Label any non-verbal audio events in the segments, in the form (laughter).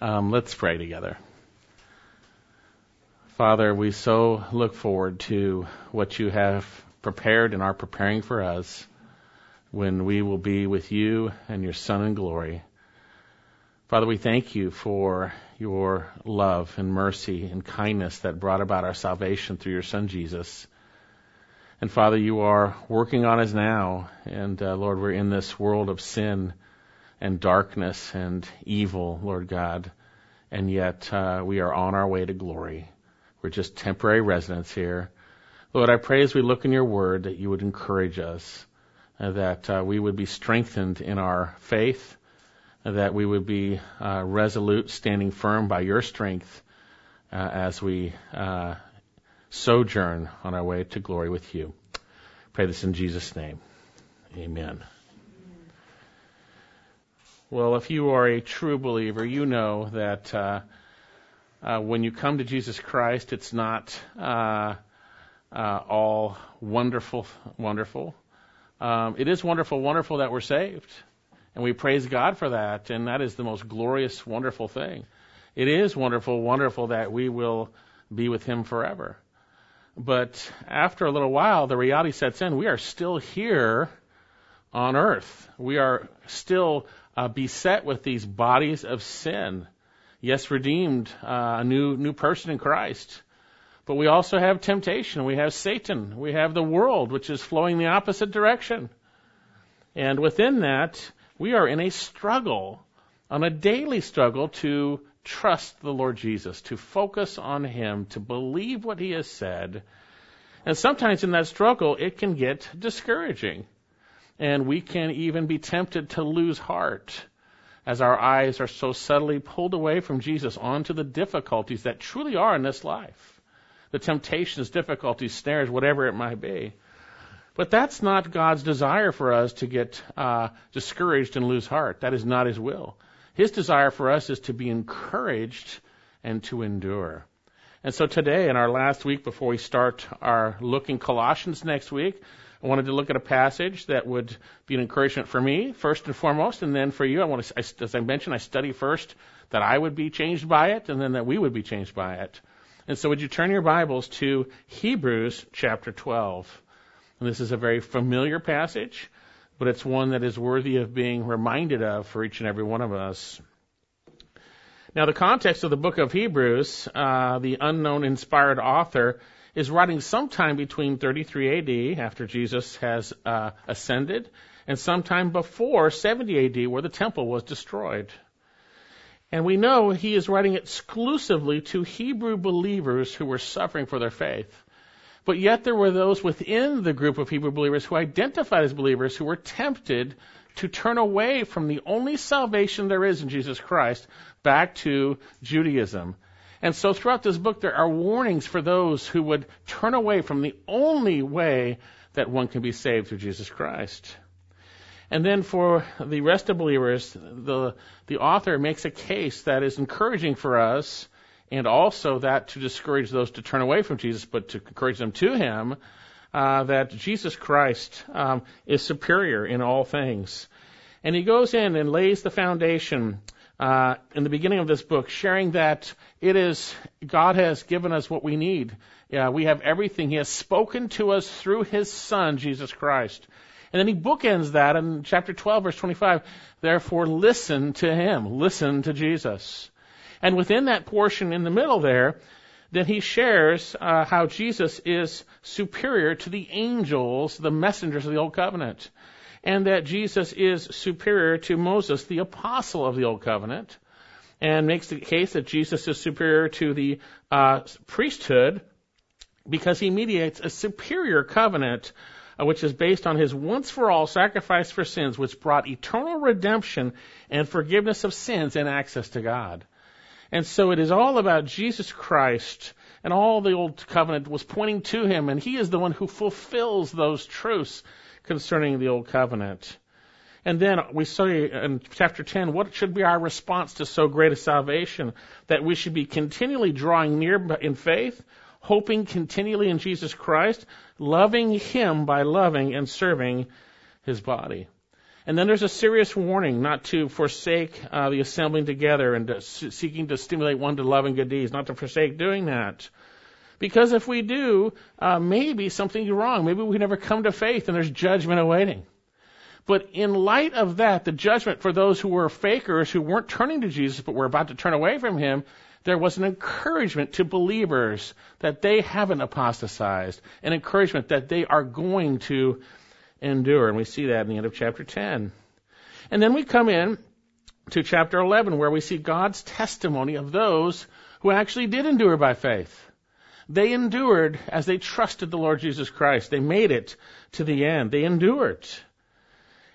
Um, let's pray together. Father, we so look forward to what you have prepared and are preparing for us when we will be with you and your Son in glory. Father, we thank you for your love and mercy and kindness that brought about our salvation through your Son Jesus. And Father, you are working on us now. And uh, Lord, we're in this world of sin and darkness and evil, Lord God. And yet uh, we are on our way to glory. We're just temporary residents here. Lord, I pray as we look in your word that you would encourage us, uh, that uh, we would be strengthened in our faith, that we would be uh, resolute, standing firm by your strength uh, as we uh, sojourn on our way to glory with you. Pray this in Jesus' name. Amen. Well, if you are a true believer, you know that uh, uh, when you come to Jesus Christ, it's not uh, uh all wonderful, wonderful. Um, it is wonderful, wonderful that we're saved, and we praise God for that, and that is the most glorious, wonderful thing. It is wonderful, wonderful that we will be with Him forever. But after a little while, the reality sets in. We are still here on earth. We are still uh, beset with these bodies of sin. Yes, redeemed, uh, a new new person in Christ. But we also have temptation. We have Satan. We have the world, which is flowing the opposite direction. And within that, we are in a struggle, on a daily struggle to trust the Lord Jesus, to focus on Him, to believe what He has said. And sometimes in that struggle, it can get discouraging and we can even be tempted to lose heart as our eyes are so subtly pulled away from Jesus onto the difficulties that truly are in this life. The temptations, difficulties, snares, whatever it might be. But that's not God's desire for us to get uh, discouraged and lose heart. That is not His will. His desire for us is to be encouraged and to endure. And so today, in our last week before we start our look in Colossians next week, I wanted to look at a passage that would be an encouragement for me, first and foremost, and then for you. I want to, as I mentioned, I study first that I would be changed by it, and then that we would be changed by it. And so, would you turn your Bibles to Hebrews chapter 12? And this is a very familiar passage, but it's one that is worthy of being reminded of for each and every one of us. Now, the context of the book of Hebrews, uh, the unknown inspired author is writing sometime between 33 AD, after Jesus has uh, ascended, and sometime before 70 AD, where the temple was destroyed. And we know he is writing exclusively to Hebrew believers who were suffering for their faith. But yet there were those within the group of Hebrew believers who identified as believers who were tempted to turn away from the only salvation there is in Jesus Christ back to Judaism. And so throughout this book, there are warnings for those who would turn away from the only way that one can be saved through Jesus Christ. And then for the rest of believers, the, the author makes a case that is encouraging for us and also that to discourage those to turn away from Jesus, but to encourage them to Him, uh, that Jesus Christ um, is superior in all things. And he goes in and lays the foundation uh, in the beginning of this book, sharing that it is God has given us what we need. Yeah, we have everything. He has spoken to us through His Son, Jesus Christ. And then he bookends that in chapter 12, verse 25. Therefore, listen to Him. Listen to Jesus. And within that portion in the middle there, then he shares uh, how Jesus is superior to the angels, the messengers of the Old Covenant and that Jesus is superior to Moses, the apostle of the Old Covenant, and makes the case that Jesus is superior to the uh, priesthood because he mediates a superior covenant uh, which is based on his once for all sacrifice for sins, which brought eternal redemption and forgiveness of sins and access to God. And so it is all about Jesus Christ, and all the old covenant was pointing to him, and he is the one who fulfills those truths concerning the Old Covenant. And then we see in chapter 10 what should be our response to so great a salvation that we should be continually drawing near in faith, hoping continually in Jesus Christ, loving Him by loving and serving His body. And then there's a serious warning not to forsake uh, the assembling together and to, seeking to stimulate one to love and good deeds, not to forsake doing that. Because if we do, uh, maybe something's wrong. Maybe we never come to faith and there's judgment awaiting. But in light of that, the judgment for those who were fakers, who weren't turning to Jesus but were about to turn away from him, there was an encouragement to believers that they haven't apostatized, an encouragement that they are going to endure. And we see that in the end of chapter 10. And then we come in to chapter 11 where we see God's testimony of those who actually did endure by faith. They endured as they trusted the Lord Jesus Christ. They made it to the end. They endured.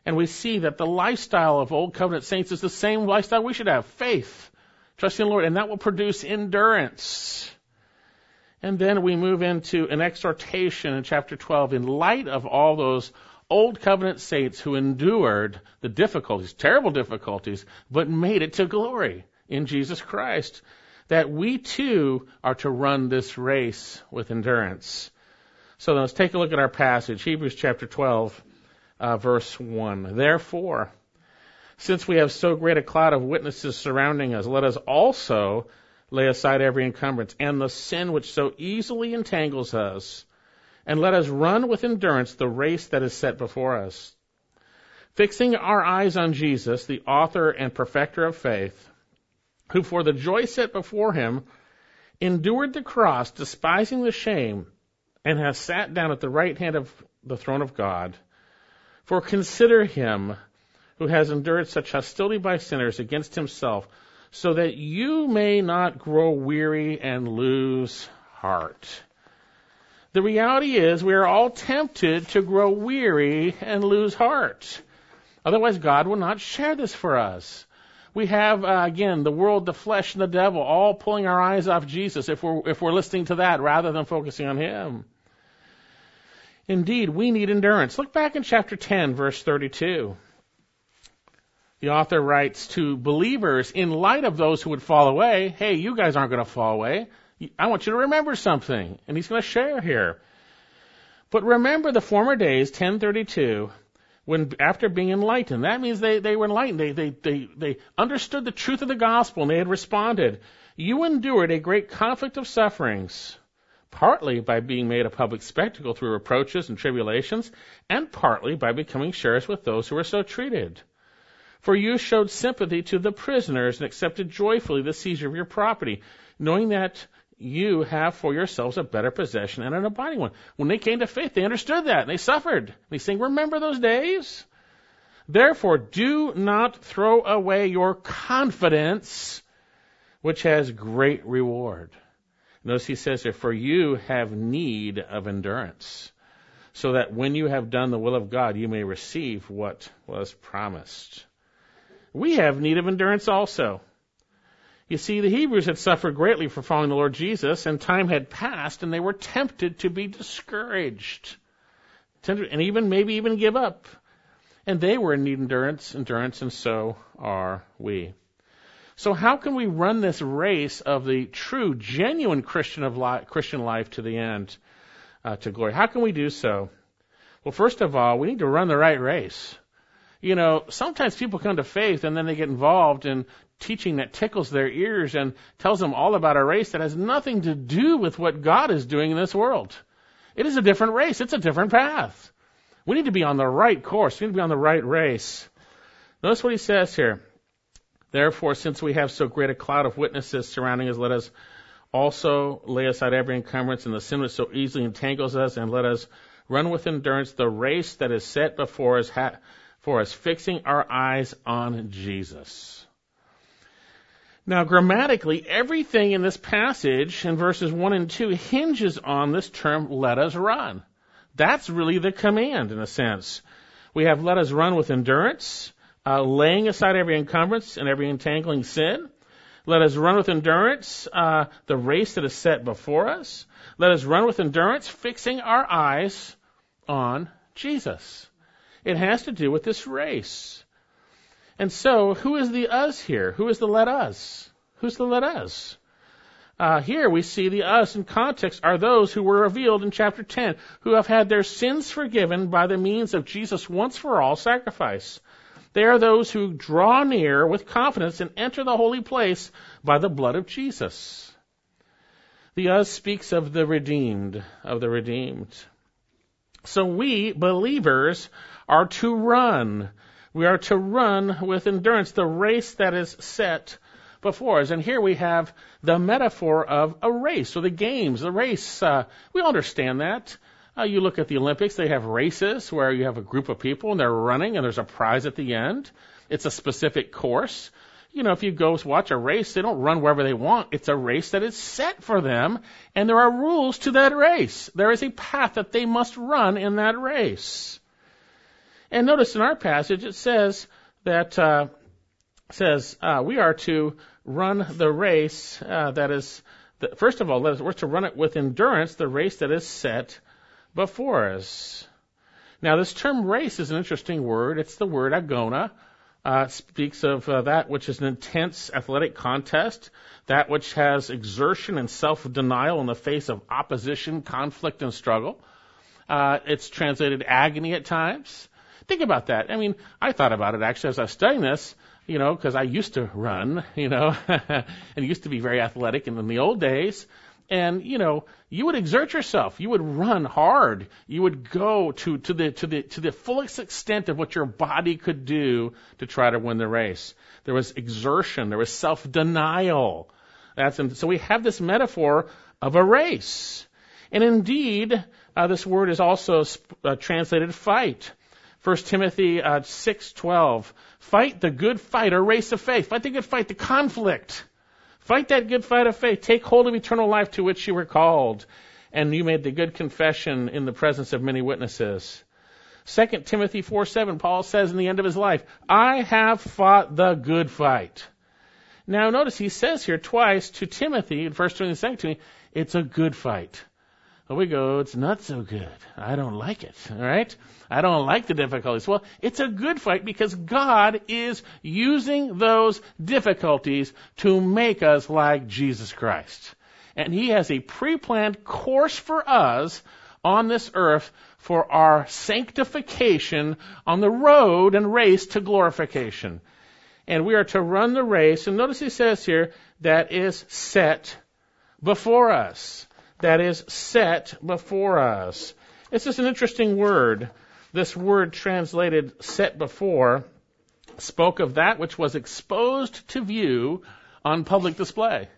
And we see that the lifestyle of Old Covenant saints is the same lifestyle we should have. Faith. Trusting the Lord. And that will produce endurance. And then we move into an exhortation in chapter 12 in light of all those Old Covenant saints who endured the difficulties, terrible difficulties, but made it to glory in Jesus Christ, that we too are to run this race with endurance. So let's take a look at our passage, Hebrews chapter 12, uh, verse 1. Therefore, since we have so great a cloud of witnesses surrounding us, let us also lay aside every encumbrance and the sin which so easily entangles us and let us run with endurance the race that is set before us. Fixing our eyes on Jesus, the author and perfecter of faith, who for the joy set before him endured the cross, despising the shame, and has sat down at the right hand of the throne of God. For consider him who has endured such hostility by sinners against himself, so that you may not grow weary and lose heart. The reality is we are all tempted to grow weary and lose heart. Otherwise, God will not share this for us. We have, uh, again, the world, the flesh, and the devil all pulling our eyes off Jesus if we're, if we're listening to that rather than focusing on Him. Indeed, we need endurance. Look back in chapter 10, verse 32. The author writes to believers in light of those who would fall away, hey, you guys aren't going to fall away. I want you to remember something. And he's going to share here. But remember the former days, 1032, when after being enlightened, that means they, they were enlightened. They, they, they, they understood the truth of the gospel and they had responded. You endured a great conflict of sufferings, partly by being made a public spectacle through reproaches and tribulations, and partly by becoming sharers with those who were so treated. For you showed sympathy to the prisoners and accepted joyfully the seizure of your property, knowing that you have for yourselves a better possession and an abiding one. When they came to faith, they understood that and they suffered. They saying, remember those days? Therefore, do not throw away your confidence, which has great reward. Notice he says here, for you have need of endurance, so that when you have done the will of God, you may receive what was promised. We have need of endurance also. You see, the Hebrews had suffered greatly for following the Lord Jesus, and time had passed, and they were tempted to be discouraged, and even maybe even give up. And they were in need of endurance, endurance, and so are we. So how can we run this race of the true, genuine Christian of li- Christian life to the end, uh, to glory? How can we do so? Well, first of all, we need to run the right race. You know, sometimes people come to faith and then they get involved in teaching that tickles their ears and tells them all about a race that has nothing to do with what God is doing in this world. It is a different race. It's a different path. We need to be on the right course. We need to be on the right race. Notice what he says here. Therefore, since we have so great a cloud of witnesses surrounding us, let us also lay aside every encumbrance and the sin which so easily entangles us, and let us run with endurance the race that is set before us, ha- for us, fixing our eyes on Jesus now, grammatically, everything in this passage in verses 1 and 2 hinges on this term, let us run. That's really the command, in a sense. We have let us run with endurance, uh, laying aside every encumbrance and every entangling sin. Let us run with endurance uh, the race that is set before us. Let us run with endurance, fixing our eyes on Jesus. It has to do with this race. And so, who is the us here? Who is the let us? Who's the let us? Uh, here we see the us in context are those who were revealed in chapter 10, who have had their sins forgiven by the means of Jesus' once for all sacrifice. They are those who draw near with confidence and enter the holy place by the blood of Jesus. The us speaks of the redeemed, of the redeemed. So we, believers, are to run. We are to run with endurance the race that is set before us. And here we have the metaphor of a race, or the games, the race. Uh, we understand that. Uh, you look at the Olympics, they have races where you have a group of people and they're running and there's a prize at the end. It's a specific course. You know, if you go watch a race, they don't run wherever they want. It's a race that is set for them and there are rules to that race. There is a path that they must run in that race. And notice in our passage it says that, uh, says, uh, we are to run the race uh, that is, the, first of all, we're to run it with endurance, the race that is set before us. Now, this term race is an interesting word. It's the word agona. Uh, speaks of uh, that which is an intense athletic contest, that which has exertion and self-denial in the face of opposition, conflict, and struggle. Uh, it's translated agony at times. Think about that. I mean, I thought about it actually as I was studying this, you know, because I used to run, (laughs) you know, (laughs) and used to be very athletic in, in the old days. And you know you would exert yourself. You would run hard. You would go to to the to the to the fullest extent of what your body could do to try to win the race. There was exertion. There was self denial that's and so we have this metaphor of a race. And indeed uh, this word is also uh, translated fight 1 Timothy uh, 6:12 fight the good fight or race of faith fight the good fight the conflict Fight that good fight of faith. Take hold of eternal life to which you were called. And you made the good confession in the presence of many witnesses. 2 Timothy 4 7, Paul says in the end of his life, I have fought the good fight. Now notice he says here twice to Timothy, in 1 Timothy and 2 Timothy, it's a good fight. We go, it's not so good. I don't like it. All right? I don't like the difficulties. Well, it's a good fight because God is using those difficulties to make us like Jesus Christ. And He has a pre-planned course for us on this earth for our sanctification on the road and race to glorification. And we are to run the race. And notice He says here, that is set before us that is set before us. It's just an interesting word. This word translated set before spoke of that which was exposed to view on public display.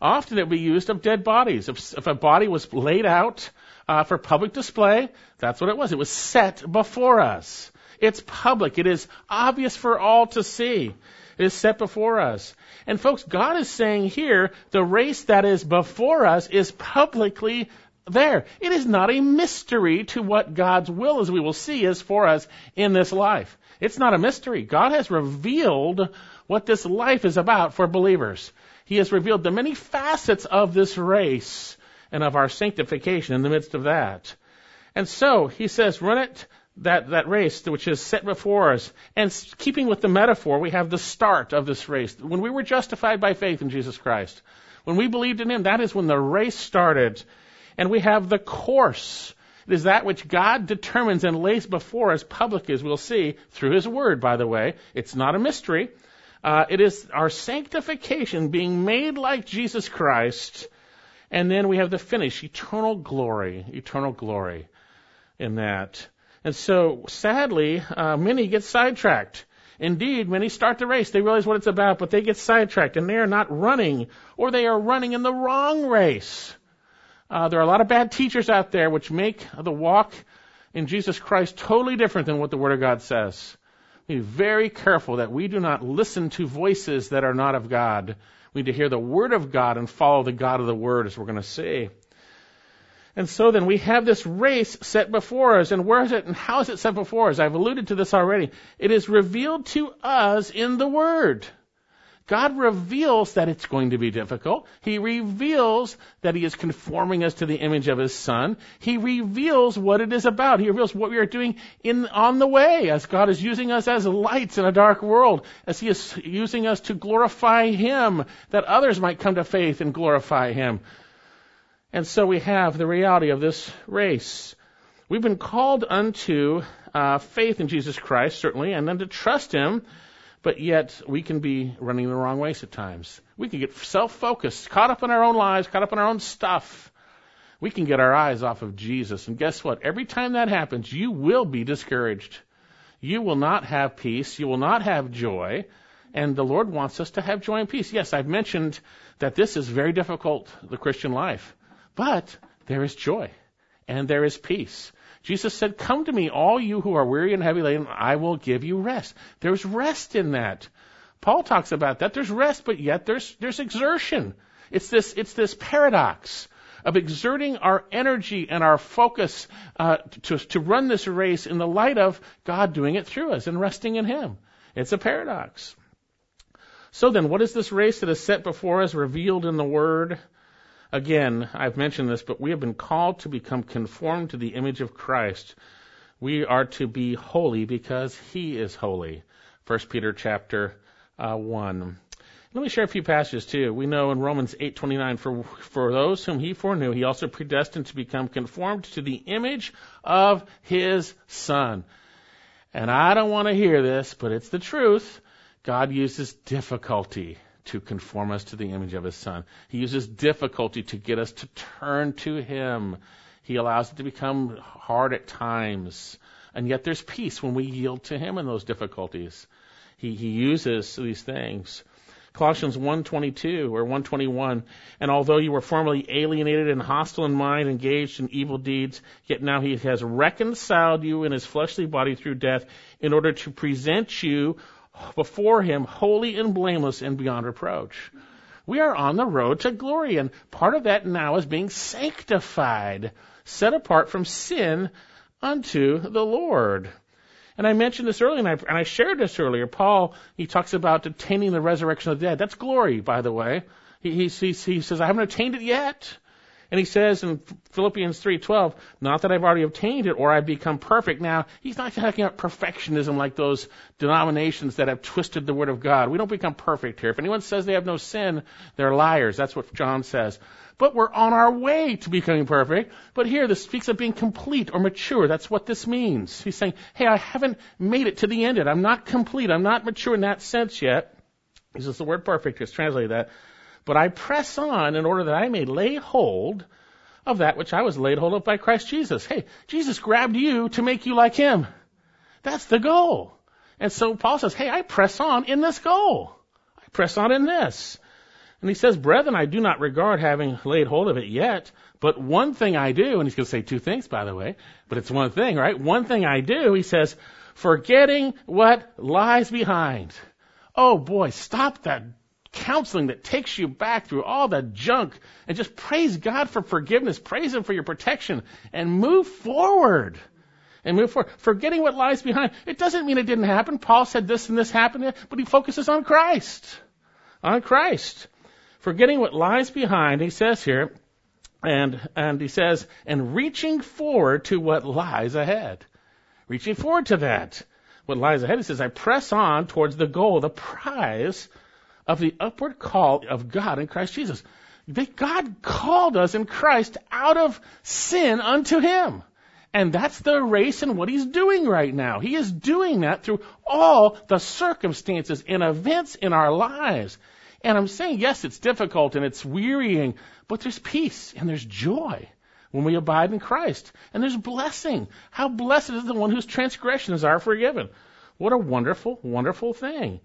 Often it would be used of dead bodies. If, if a body was laid out uh, for public display, that's what it was. It was set before us. It's public. It is obvious for all to see. Is set before us. And folks, God is saying here, the race that is before us is publicly there. It is not a mystery to what God's will, as we will see, is for us in this life. It's not a mystery. God has revealed what this life is about for believers. He has revealed the many facets of this race and of our sanctification in the midst of that. And so, he says, run it that, that race which is set before us. And keeping with the metaphor, we have the start of this race. When we were justified by faith in Jesus Christ, when we believed in Him, that is when the race started. And we have the course. It is that which God determines and lays before us public, as we'll see, through His Word, by the way. It's not a mystery. Uh, it is our sanctification being made like Jesus Christ. And then we have the finish, eternal glory, eternal glory in that. And so, sadly, uh, many get sidetracked. Indeed, many start the race. They realize what it's about, but they get sidetracked and they are not running, or they are running in the wrong race. Uh, there are a lot of bad teachers out there which make the walk in Jesus Christ totally different than what the Word of God says. Be very careful that we do not listen to voices that are not of God. We need to hear the Word of God and follow the God of the Word, as we're going to see. And so then we have this race set before us. And where is it and how is it set before us? I've alluded to this already. It is revealed to us in the Word. God reveals that it's going to be difficult. He reveals that He is conforming us to the image of His Son. He reveals what it is about. He reveals what we are doing in, on the way as God is using us as lights in a dark world, as He is using us to glorify Him, that others might come to faith and glorify Him. And so we have the reality of this race. We've been called unto uh, faith in Jesus Christ, certainly, and then to trust Him, but yet we can be running the wrong ways at times. We can get self focused, caught up in our own lives, caught up in our own stuff. We can get our eyes off of Jesus. And guess what? Every time that happens, you will be discouraged. You will not have peace. You will not have joy. And the Lord wants us to have joy and peace. Yes, I've mentioned that this is very difficult, the Christian life. But there is joy and there is peace. Jesus said, Come to me, all you who are weary and heavy laden, I will give you rest. There's rest in that. Paul talks about that. There's rest, but yet there's, there's exertion. It's this, it's this paradox of exerting our energy and our focus uh, to, to run this race in the light of God doing it through us and resting in Him. It's a paradox. So then, what is this race that is set before us, revealed in the Word? Again, I've mentioned this, but we have been called to become conformed to the image of Christ. We are to be holy because He is holy. 1 Peter chapter uh, 1. Let me share a few passages too. We know in Romans 8:29 for for those whom he foreknew he also predestined to become conformed to the image of his son. And I don't want to hear this, but it's the truth. God uses difficulty to conform us to the image of his son. He uses difficulty to get us to turn to him. He allows it to become hard at times. And yet there's peace when we yield to him in those difficulties. He, he uses these things. Colossians 1:22 or 121 and although you were formerly alienated and hostile in mind engaged in evil deeds yet now he has reconciled you in his fleshly body through death in order to present you before him holy and blameless and beyond reproach we are on the road to glory and part of that now is being sanctified set apart from sin unto the Lord and I mentioned this earlier, and I, and I shared this earlier. Paul, he talks about attaining the resurrection of the dead. That's glory, by the way. He, he, he, he says, I haven't attained it yet. And he says in Philippians 3:12, not that I've already obtained it or I've become perfect. Now, he's not talking about perfectionism like those denominations that have twisted the word of God. We don't become perfect here. If anyone says they have no sin, they're liars. That's what John says but we're on our way to becoming perfect. But here, this speaks of being complete or mature. That's what this means. He's saying, hey, I haven't made it to the end yet. I'm not complete. I'm not mature in that sense yet. He says the word perfect is translated that. But I press on in order that I may lay hold of that which I was laid hold of by Christ Jesus. Hey, Jesus grabbed you to make you like Him. That's the goal. And so Paul says, hey, I press on in this goal. I press on in this. And he says, Brethren, I do not regard having laid hold of it yet, but one thing I do, and he's going to say two things, by the way, but it's one thing, right? One thing I do, he says, forgetting what lies behind. Oh boy, stop that counseling that takes you back through all the junk and just praise God for forgiveness, praise Him for your protection, and move forward. And move forward. Forgetting what lies behind. It doesn't mean it didn't happen. Paul said this and this happened, but he focuses on Christ. On Christ forgetting what lies behind, he says here, and, and he says, and reaching forward to what lies ahead. Reaching forward to that. What lies ahead, he says, I press on towards the goal, the prize of the upward call of God in Christ Jesus. That God called us in Christ out of sin unto Him. And that's the race and what He's doing right now. He is doing that through all the circumstances and events in our lives. And I'm saying, yes, it's difficult and it's wearying, but there's peace and there's joy when we abide in Christ. And there's blessing. How blessed is the one whose transgressions are forgiven. What a wonderful, wonderful thing.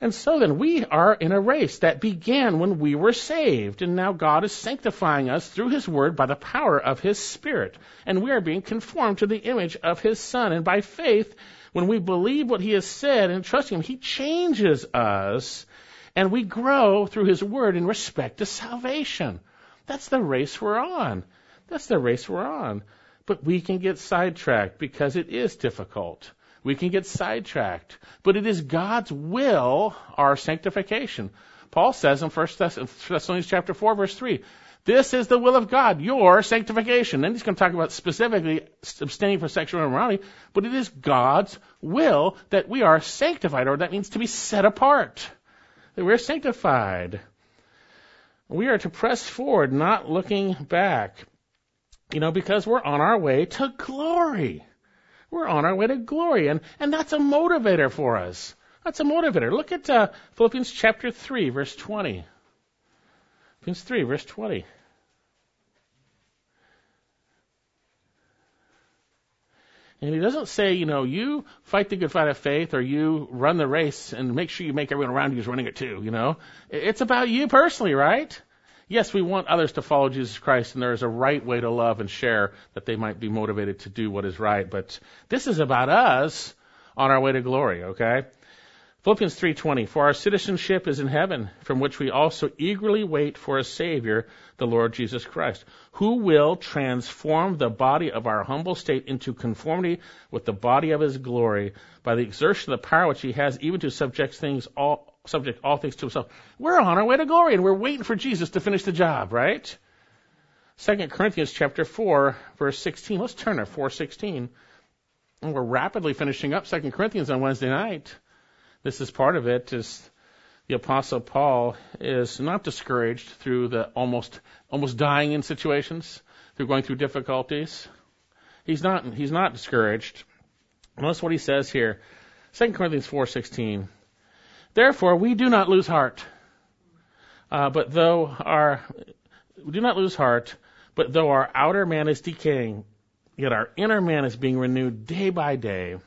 And so then we are in a race that began when we were saved, and now God is sanctifying us through His Word by the power of His Spirit. And we are being conformed to the image of His Son. And by faith, when we believe what He has said and trust Him, He changes us and we grow through His Word in respect to salvation. That's the race we're on. That's the race we're on. But we can get sidetracked because it is difficult. We can get sidetracked. But it is God's will, our sanctification. Paul says in 1 Thessalonians chapter 4, verse 3, this is the will of God, your sanctification. Then he's going to talk about specifically abstaining from sexual immorality, but it is God's will that we are sanctified, or that means to be set apart that we're sanctified. We are to press forward, not looking back. You know, because we're on our way to glory. We're on our way to glory, and, and that's a motivator for us. That's a motivator. Look at uh, Philippians chapter 3, verse 20. Philippians 3, verse 20. And he doesn't say, you know, you fight the good fight of faith or you run the race and make sure you make everyone around you is running it too, you know. It's about you personally, right? Yes, we want others to follow Jesus Christ and there is a right way to love and share that they might be motivated to do what is right. But this is about us on our way to glory, okay? Philippians 3:20 For our citizenship is in heaven from which we also eagerly wait for a savior the Lord Jesus Christ who will transform the body of our humble state into conformity with the body of his glory by the exertion of the power which he has even to subject things all subject all things to himself we're on our way to glory and we're waiting for Jesus to finish the job right 2 Corinthians chapter 4 verse 16 let's turn to 4:16 and we're rapidly finishing up 2 Corinthians on Wednesday night this is part of it is the apostle Paul is not discouraged through the almost almost dying in situations, through going through difficulties. He's not he's not discouraged. Notice what he says here. 2 Corinthians 4:16. Therefore we do not lose heart. Uh, but though our we do not lose heart, but though our outer man is decaying, yet our inner man is being renewed day by day.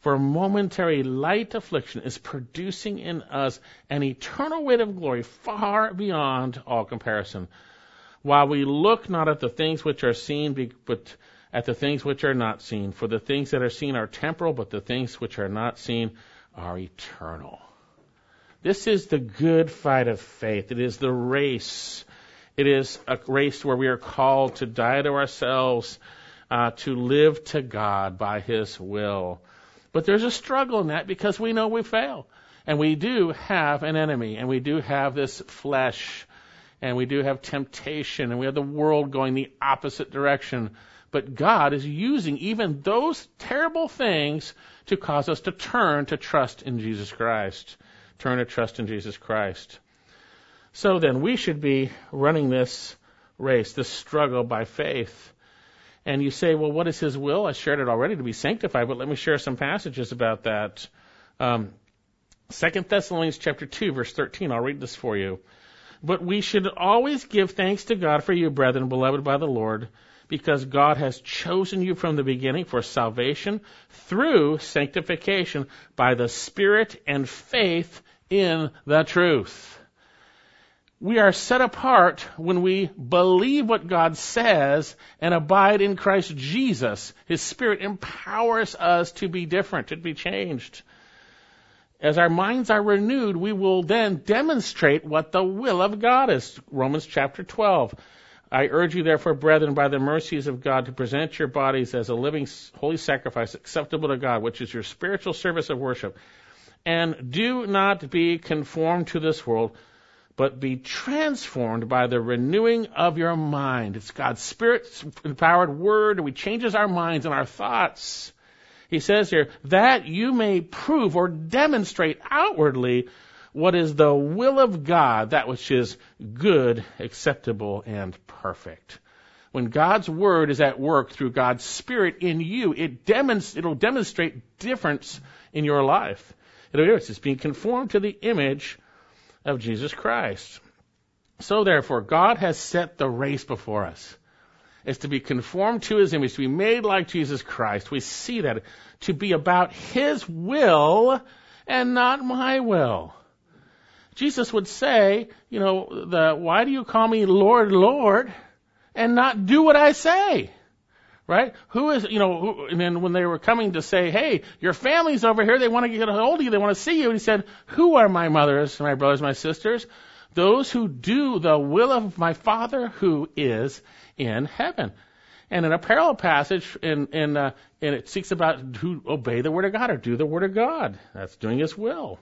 For momentary light affliction is producing in us an eternal weight of glory far beyond all comparison. While we look not at the things which are seen, but at the things which are not seen. For the things that are seen are temporal, but the things which are not seen are eternal. This is the good fight of faith. It is the race. It is a race where we are called to die to ourselves, uh, to live to God by His will. But there's a struggle in that because we know we fail. And we do have an enemy, and we do have this flesh, and we do have temptation, and we have the world going the opposite direction. But God is using even those terrible things to cause us to turn to trust in Jesus Christ. Turn to trust in Jesus Christ. So then, we should be running this race, this struggle by faith. And you say, well, what is His will? I shared it already to be sanctified, but let me share some passages about that. Um, 2 Thessalonians chapter 2, verse 13. I'll read this for you. But we should always give thanks to God for you, brethren, beloved by the Lord, because God has chosen you from the beginning for salvation through sanctification by the Spirit and faith in the truth. We are set apart when we believe what God says and abide in Christ Jesus. His Spirit empowers us to be different, to be changed. As our minds are renewed, we will then demonstrate what the will of God is. Romans chapter 12. I urge you, therefore, brethren, by the mercies of God, to present your bodies as a living, holy sacrifice acceptable to God, which is your spiritual service of worship. And do not be conformed to this world but be transformed by the renewing of your mind. It's God's Spirit empowered word. We changes our minds and our thoughts. He says here, that you may prove or demonstrate outwardly what is the will of God, that which is good, acceptable, and perfect. When God's Word is at work through God's Spirit in you, it demonst- it'll demonstrate difference in your life. It's being conformed to the image of Jesus Christ. So therefore, God has set the race before us. It's to be conformed to His image, to be made like Jesus Christ. We see that. To be about His will and not my will. Jesus would say, you know, the, why do you call me Lord, Lord, and not do what I say? Right? Who is, you know, who, and then when they were coming to say, hey, your family's over here, they want to get a hold of you, they want to see you, and he said, who are my mothers, my brothers, my sisters? Those who do the will of my Father who is in heaven. And in a parallel passage, in, in, uh, and it speaks about who obey the word of God or do the word of God. That's doing His will.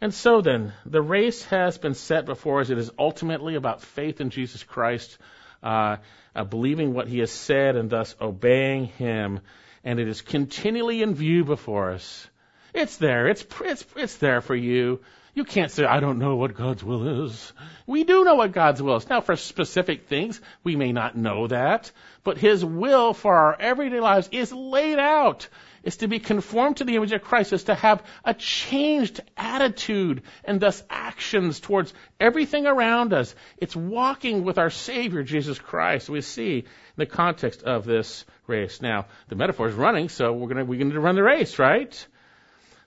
And so then, the race has been set before us. It is ultimately about faith in Jesus Christ uh, uh, believing what he has said and thus obeying him. And it is continually in view before us. It's there. It's, it's, it's there for you. You can't say, I don't know what God's will is. We do know what God's will is. Now, for specific things, we may not know that, but His will for our everyday lives is laid out. It's to be conformed to the image of Christ, is to have a changed attitude and thus actions towards everything around us. It's walking with our Savior, Jesus Christ. We see in the context of this race. Now, the metaphor is running, so we're going we're to run the race, right?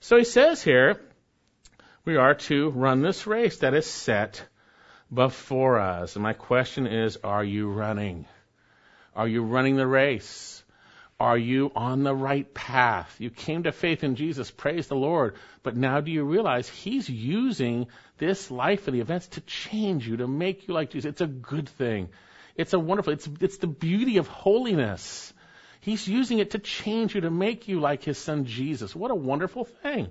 So he says here, we are to run this race that is set before us. And my question is, are you running? Are you running the race? Are you on the right path? You came to faith in Jesus, praise the Lord. But now do you realize He's using this life and the events to change you, to make you like Jesus? It's a good thing. It's a wonderful, it's, it's the beauty of holiness. He's using it to change you, to make you like His Son Jesus. What a wonderful thing.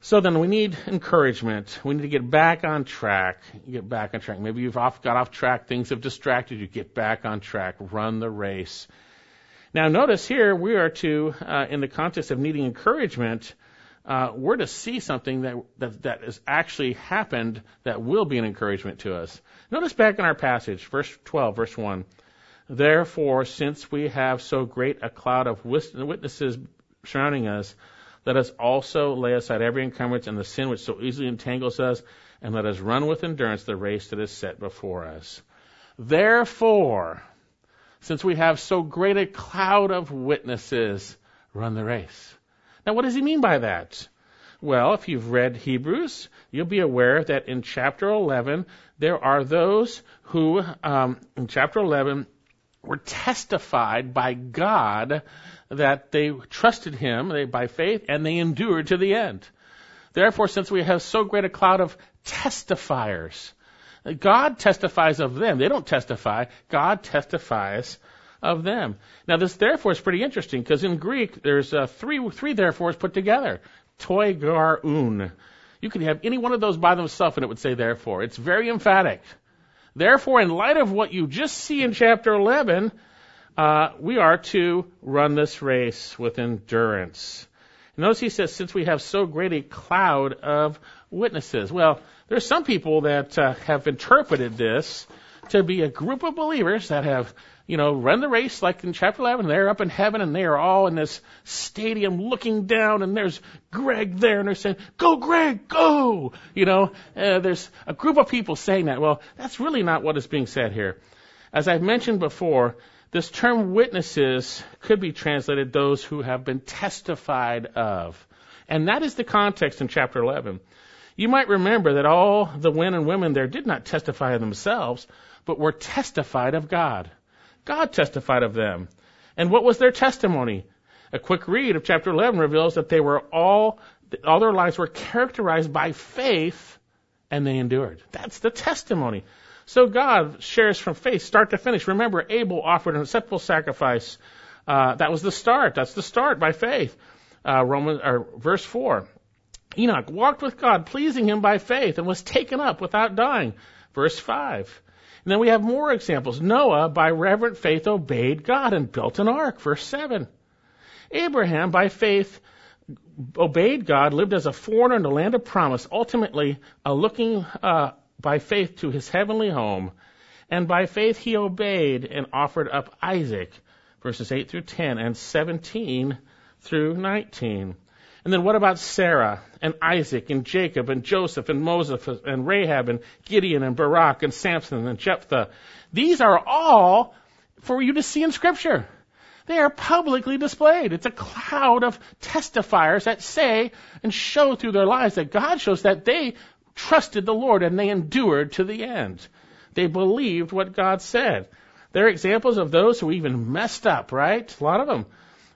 So then we need encouragement. We need to get back on track. Get back on track. Maybe you've off, got off track. Things have distracted you. Get back on track. Run the race. Now notice here we are to, uh, in the context of needing encouragement, uh, we're to see something that, that that has actually happened that will be an encouragement to us. Notice back in our passage, verse 12, verse 1. Therefore, since we have so great a cloud of witnesses surrounding us, let us also lay aside every encumbrance and the sin which so easily entangles us, and let us run with endurance the race that is set before us. Therefore, since we have so great a cloud of witnesses, run the race. Now, what does he mean by that? Well, if you've read Hebrews, you'll be aware that in chapter 11, there are those who, um, in chapter 11, were testified by God that they trusted Him they, by faith and they endured to the end. Therefore, since we have so great a cloud of testifiers, God testifies of them. They don't testify. God testifies of them. Now, this therefore is pretty interesting because in Greek there's uh, three three therefores put together. Toi gar un. You could have any one of those by themselves and it would say therefore. It's very emphatic. Therefore, in light of what you just see in chapter 11, uh, we are to run this race with endurance. Notice he says, since we have so great a cloud of witnesses. Well, there's some people that uh, have interpreted this to be a group of believers that have you know, run the race like in chapter 11. They're up in heaven and they are all in this stadium looking down and there's Greg there and they're saying, go Greg, go! You know, uh, there's a group of people saying that. Well, that's really not what is being said here. As I've mentioned before, this term witnesses could be translated those who have been testified of. And that is the context in chapter 11. You might remember that all the men and women there did not testify of themselves, but were testified of God. God testified of them. And what was their testimony? A quick read of chapter 11 reveals that they were all, all their lives were characterized by faith and they endured. That's the testimony. So God shares from faith, start to finish. Remember, Abel offered an acceptable sacrifice. Uh, that was the start. That's the start by faith. Uh, Romans, or verse 4. Enoch walked with God, pleasing him by faith, and was taken up without dying. Verse 5. And then we have more examples. Noah, by reverent faith, obeyed God and built an ark. Verse 7. Abraham, by faith, obeyed God, lived as a foreigner in the land of promise, ultimately uh, looking uh, by faith to his heavenly home. And by faith he obeyed and offered up Isaac, verses 8 through 10 and 17 through 19. And then what about Sarah and Isaac and Jacob and Joseph and Moses and Rahab and Gideon and Barak and Samson and Jephthah? These are all for you to see in Scripture. They are publicly displayed. It's a cloud of testifiers that say and show through their lives that God shows that they trusted the Lord and they endured to the end. They believed what God said. They're examples of those who even messed up, right? A lot of them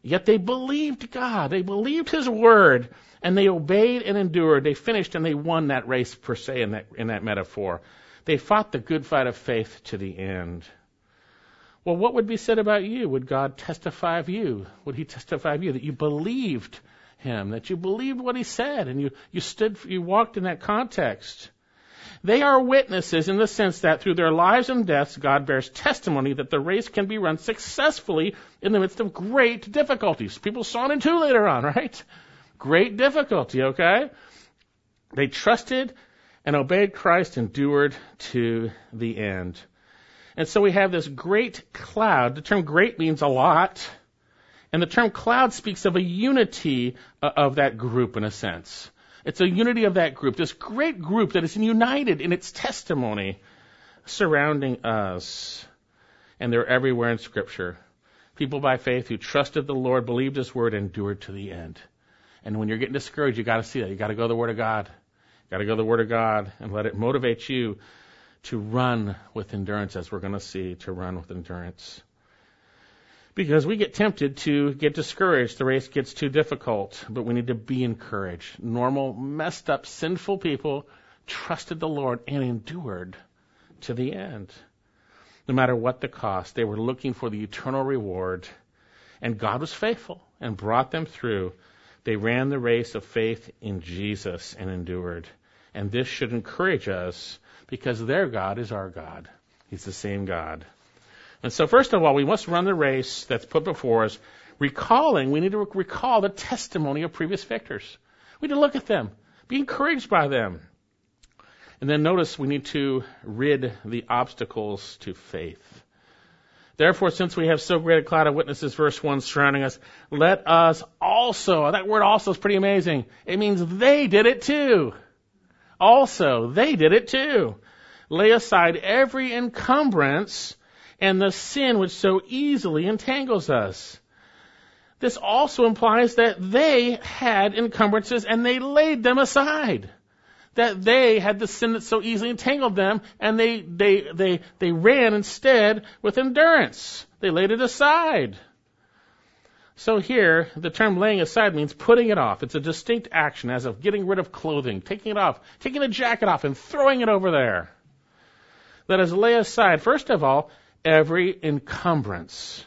Yet they believed God. They believed His word. And they obeyed and endured. They finished and they won that race, per se, in that, in that metaphor. They fought the good fight of faith to the end. Well, what would be said about you? Would God testify of you? Would He testify of you that you believed Him, that you believed what He said, and you, you stood, you walked in that context? They are witnesses in the sense that through their lives and deaths, God bears testimony that the race can be run successfully in the midst of great difficulties. People saw it in two later on, (laughs) right? Great difficulty, okay? They trusted and obeyed Christ, endured to the end. And so we have this great cloud. The term great means a lot. And the term cloud speaks of a unity uh, of that group in a sense. It's a unity of that group, this great group that is united in its testimony surrounding us. And they're everywhere in Scripture. People by faith who trusted the Lord, believed His word, endured to the end. And when you're getting discouraged, you got to see that. You got to go to the Word of God. You got to go to the Word of God and let it motivate you to run with endurance, as we're going to see, to run with endurance. Because we get tempted to get discouraged. The race gets too difficult, but we need to be encouraged. Normal, messed up, sinful people trusted the Lord and endured to the end. No matter what the cost, they were looking for the eternal reward, and God was faithful and brought them through. They ran the race of faith in Jesus and endured. And this should encourage us because their God is our God. He's the same God. And so, first of all, we must run the race that's put before us, recalling, we need to recall the testimony of previous victors. We need to look at them, be encouraged by them. And then notice we need to rid the obstacles to faith. Therefore, since we have so great a cloud of witnesses, verse 1 surrounding us, let us also, that word also is pretty amazing. It means they did it too. Also, they did it too. Lay aside every encumbrance and the sin which so easily entangles us. This also implies that they had encumbrances and they laid them aside. That they had the sin that so easily entangled them and they, they, they, they ran instead with endurance. They laid it aside. So here, the term laying aside means putting it off. It's a distinct action as of getting rid of clothing, taking it off, taking the jacket off and throwing it over there. That is lay aside, first of all, every encumbrance.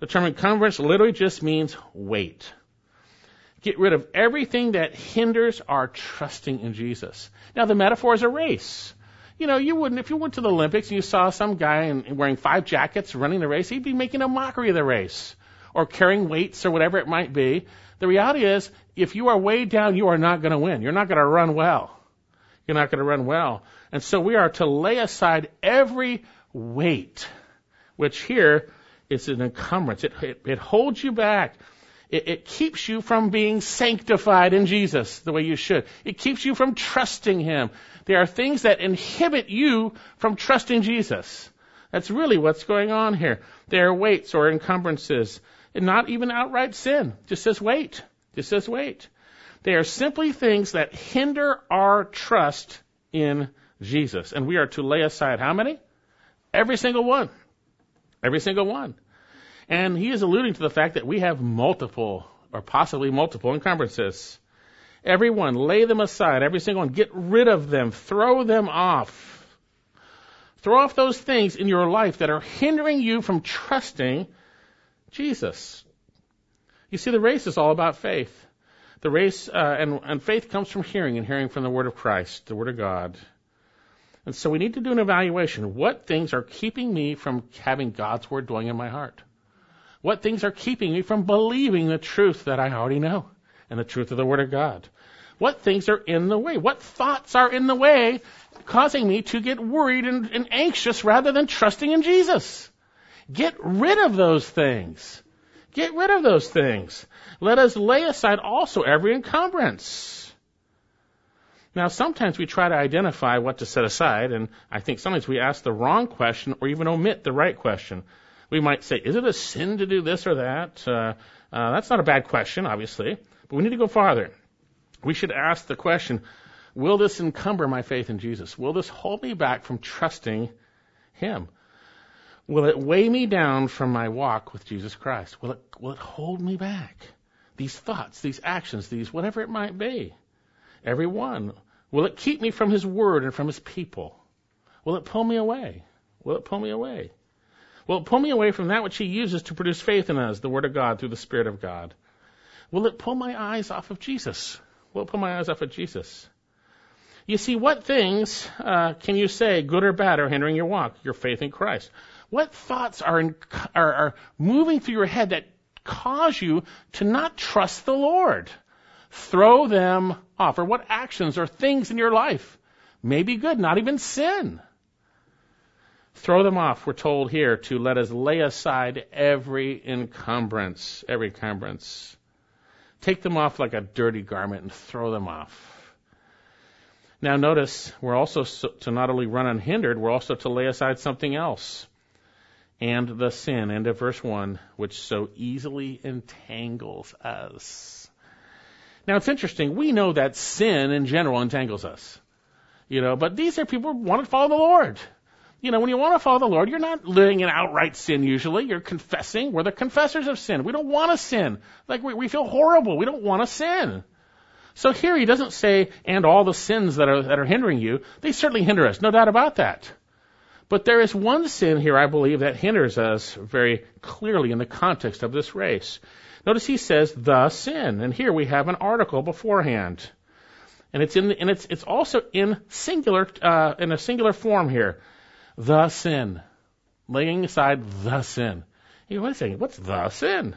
The term encumbrance literally just means weight. Get rid of everything that hinders our trusting in Jesus. Now the metaphor is a race. You know, you wouldn't, if you went to the Olympics and you saw some guy in, wearing five jackets running the race, he'd be making a mockery of the race or carrying weights or whatever it might be. The reality is, if you are way down, you are not going to win. You're not going to run well. You're not going to run well. And so we are to lay aside every weight, which here is an encumbrance. It, it, it holds you back. It, it keeps you from being sanctified in Jesus the way you should. It keeps you from trusting Him. There are things that inhibit you from trusting Jesus. That's really what's going on here. There are weights or encumbrances and not even outright sin. Just says weight. Just says weight. They are simply things that hinder our trust in Jesus. And we are to lay aside how many? Every single one. Every single one. And he is alluding to the fact that we have multiple, or possibly multiple encumbrances. Every one, lay them aside. Every single one, get rid of them. Throw them off. Throw off those things in your life that are hindering you from trusting Jesus. You see, the race is all about faith. The race, uh, and, and faith comes from hearing, and hearing from the Word of Christ, the Word of God. And so we need to do an evaluation. What things are keeping me from having God's Word dwelling in my heart? What things are keeping me from believing the truth that I already know and the truth of the Word of God? What things are in the way? What thoughts are in the way causing me to get worried and, and anxious rather than trusting in Jesus? Get rid of those things. Get rid of those things. Let us lay aside also every encumbrance. Now, sometimes we try to identify what to set aside, and I think sometimes we ask the wrong question or even omit the right question. We might say, is it a sin to do this or that? Uh, uh, that's not a bad question, obviously, but we need to go farther. We should ask the question, will this encumber my faith in Jesus? Will this hold me back from trusting Him? Will it weigh me down from my walk with Jesus Christ? Will it, will it hold me back? These thoughts, these actions, these whatever it might be. Every one. Will it keep me from His Word and from His people? Will it pull me away? Will it pull me away? Will it pull me away from that which He uses to produce faith in us, the Word of God, through the Spirit of God? Will it pull my eyes off of Jesus? Will it pull my eyes off of Jesus? You see, what things uh, can you say, good or bad, are hindering your walk, your faith in Christ? What thoughts are, in, are, are moving through your head that cause you to not trust the Lord? Throw them off. Or what actions or things in your life may be good, not even sin. Throw them off, we're told here, to let us lay aside every encumbrance, every encumbrance. Take them off like a dirty garment and throw them off. Now notice, we're also to not only run unhindered, we're also to lay aside something else. And the sin, end of verse 1, which so easily entangles us. Now it's interesting, we know that sin in general entangles us. You know, but these are people who want to follow the Lord. You know, when you want to follow the Lord, you're not living in outright sin usually. You're confessing. We're the confessors of sin. We don't want to sin. Like we, we feel horrible. We don't want to sin. So here he doesn't say, and all the sins that are, that are hindering you. They certainly hinder us. No doubt about that. But there is one sin here, I believe, that hinders us very clearly in the context of this race. Notice he says the sin, and here we have an article beforehand, and it's in and it's it's also in singular uh, in a singular form here, the sin, laying aside the sin. You wait a second, what's the sin?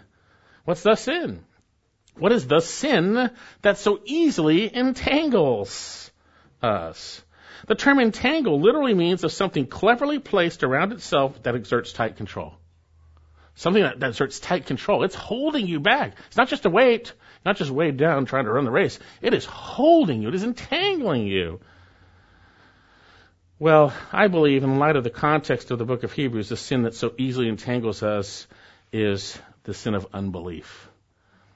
What's the sin? What is the sin that so easily entangles us? The term entangle literally means of something cleverly placed around itself that exerts tight control. Something that, that exerts tight control. It's holding you back. It's not just a weight, not just weighed down trying to run the race. It is holding you. It is entangling you. Well, I believe in light of the context of the book of Hebrews, the sin that so easily entangles us is the sin of unbelief.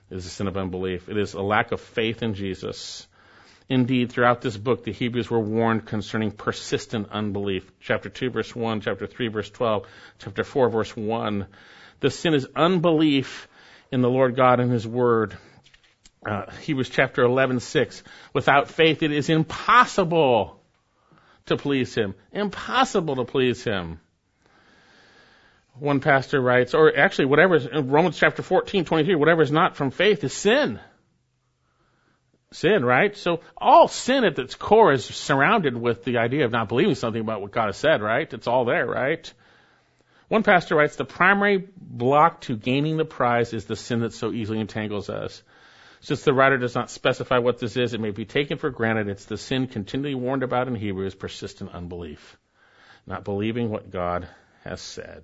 It is the sin of unbelief. It is a lack of faith in Jesus. Indeed, throughout this book, the Hebrews were warned concerning persistent unbelief. Chapter 2, verse 1, chapter 3, verse 12, chapter 4, verse 1. The sin is unbelief in the Lord God and His Word. Uh, Hebrews chapter 11, 6. Without faith, it is impossible to please Him. Impossible to please Him. One pastor writes, or actually, whatever, Romans chapter 14, 23, whatever is not from faith is sin sin, right? So all sin at its core is surrounded with the idea of not believing something about what God has said, right? It's all there, right? One pastor writes, the primary block to gaining the prize is the sin that so easily entangles us. Since the writer does not specify what this is, it may be taken for granted it's the sin continually warned about in Hebrews, persistent unbelief. Not believing what God has said.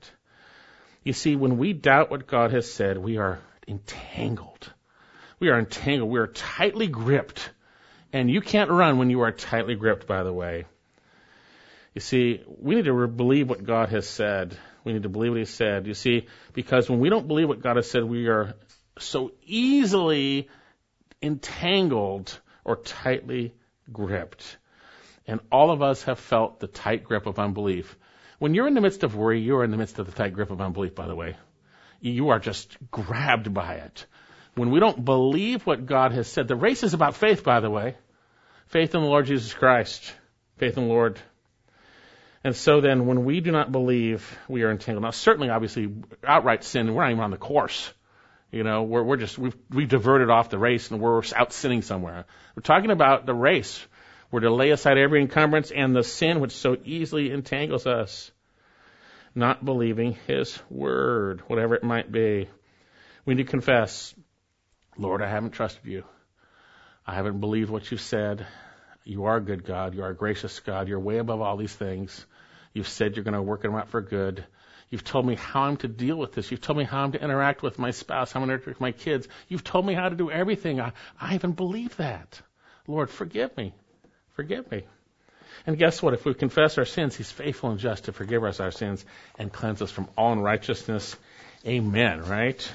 You see, when we doubt what God has said, we are entangled we are entangled. We are tightly gripped. And you can't run when you are tightly gripped, by the way. You see, we need to believe what God has said. We need to believe what He said. You see, because when we don't believe what God has said, we are so easily entangled or tightly gripped. And all of us have felt the tight grip of unbelief. When you're in the midst of worry, you're in the midst of the tight grip of unbelief, by the way. You are just grabbed by it when we don't believe what God has said, the race is about faith, by the way. Faith in the Lord Jesus Christ. Faith in the Lord. And so then, when we do not believe, we are entangled. Now, certainly, obviously, outright sin, we're not even on the course. You know, we're, we're just, we've, we've diverted off the race and we're out sinning somewhere. We're talking about the race. We're to lay aside every encumbrance and the sin which so easily entangles us. Not believing His word, whatever it might be. We need to confess Lord, I haven't trusted you. I haven't believed what you've said. You are a good God. You are a gracious God. You're way above all these things. You've said you're going to work them out for good. You've told me how I'm to deal with this. You've told me how I'm to interact with my spouse, how I'm to interact with my kids. You've told me how to do everything. I, I haven't believed that. Lord, forgive me. Forgive me. And guess what? If we confess our sins, He's faithful and just to forgive us our sins and cleanse us from all unrighteousness. Amen, right?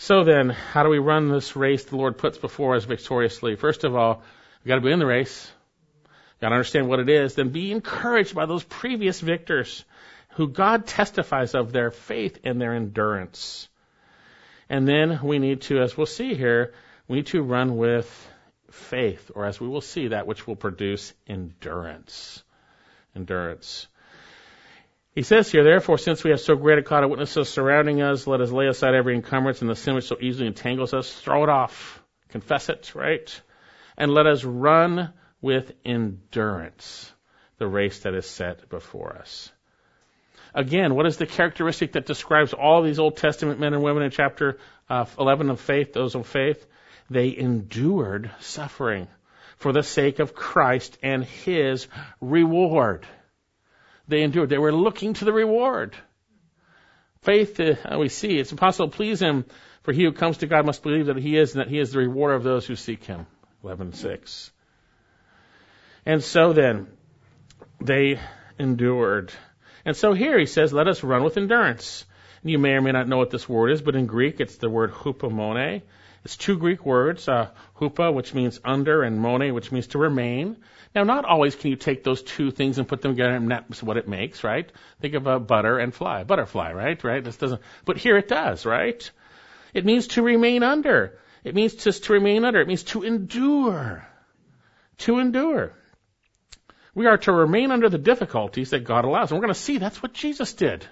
So then, how do we run this race the Lord puts before us victoriously? First of all, we've got to be in the race. Got to understand what it is. Then be encouraged by those previous victors who God testifies of their faith and their endurance. And then we need to, as we'll see here, we need to run with faith, or as we will see, that which will produce endurance. Endurance. He says here, therefore, since we have so great a cloud of witnesses surrounding us, let us lay aside every encumbrance and the sin which so easily entangles us. Throw it off. Confess it, right? And let us run with endurance the race that is set before us. Again, what is the characteristic that describes all these Old Testament men and women in chapter uh, 11 of faith, those of faith? they endured suffering for the sake of Christ and his reward. They endured. They were looking to the reward. Faith, uh, we see, it's impossible to please him, for he who comes to God must believe that he is, and that he is the rewarder of those who seek him. 11.6. And so then, they endured. And so here he says, let us run with endurance. And you may or may not know what this word is, but in Greek it's the word hupomone. It's two Greek words, uh, hupa, which means under, and mone, which means to remain. Now, not always can you take those two things and put them together, and that's what it makes, right? Think of a butter and fly, butterfly, right? Right? This doesn't, but here it does, right? It means to remain under. It means just to remain under. It means to endure. To endure. We are to remain under the difficulties that God allows. And we're going to see that's what Jesus did.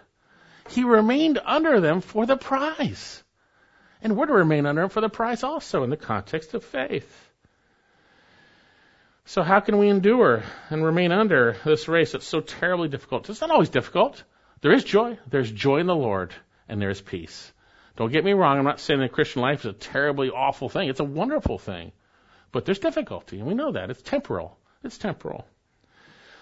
He remained under them for the prize. And we're to remain under them for the prize also in the context of faith. So how can we endure and remain under this race that's so terribly difficult? It's not always difficult. There is joy. There's joy in the Lord and there's peace. Don't get me wrong. I'm not saying the Christian life is a terribly awful thing. It's a wonderful thing. But there's difficulty and we know that. It's temporal. It's temporal.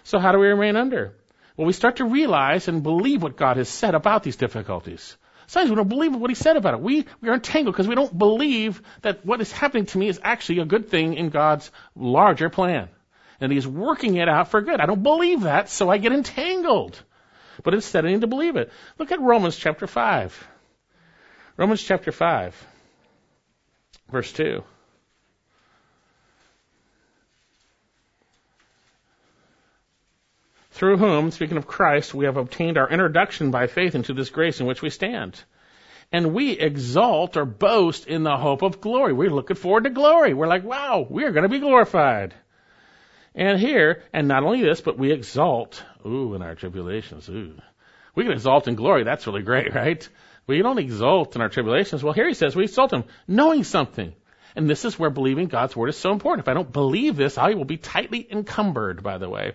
So how do we remain under? Well, we start to realize and believe what God has said about these difficulties. Sometimes we don't believe what he said about it. We, we are entangled because we don't believe that what is happening to me is actually a good thing in God's larger plan. And he's working it out for good. I don't believe that, so I get entangled. But instead I need to believe it. Look at Romans chapter 5. Romans chapter 5, verse 2. Through whom, speaking of Christ, we have obtained our introduction by faith into this grace in which we stand. And we exalt or boast in the hope of glory. We're looking forward to glory. We're like, wow, we're going to be glorified. And here, and not only this, but we exalt, ooh, in our tribulations, ooh. We can exalt in glory. That's really great, right? We don't exalt in our tribulations. Well, here he says we exalt him, knowing something. And this is where believing God's word is so important. If I don't believe this, I will be tightly encumbered, by the way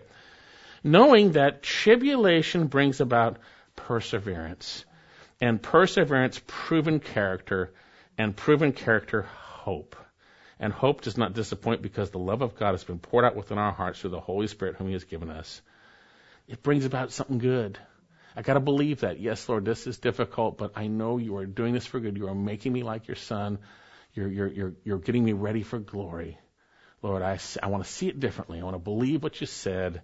knowing that tribulation brings about perseverance, and perseverance, proven character, and proven character, hope. And hope does not disappoint because the love of God has been poured out within our hearts through the Holy Spirit whom He has given us. It brings about something good. I gotta believe that. Yes, Lord, this is difficult, but I know you are doing this for good. You are making me like your son. You're, you're, you're, you're getting me ready for glory. Lord, I, I want to see it differently. I want to believe what you said.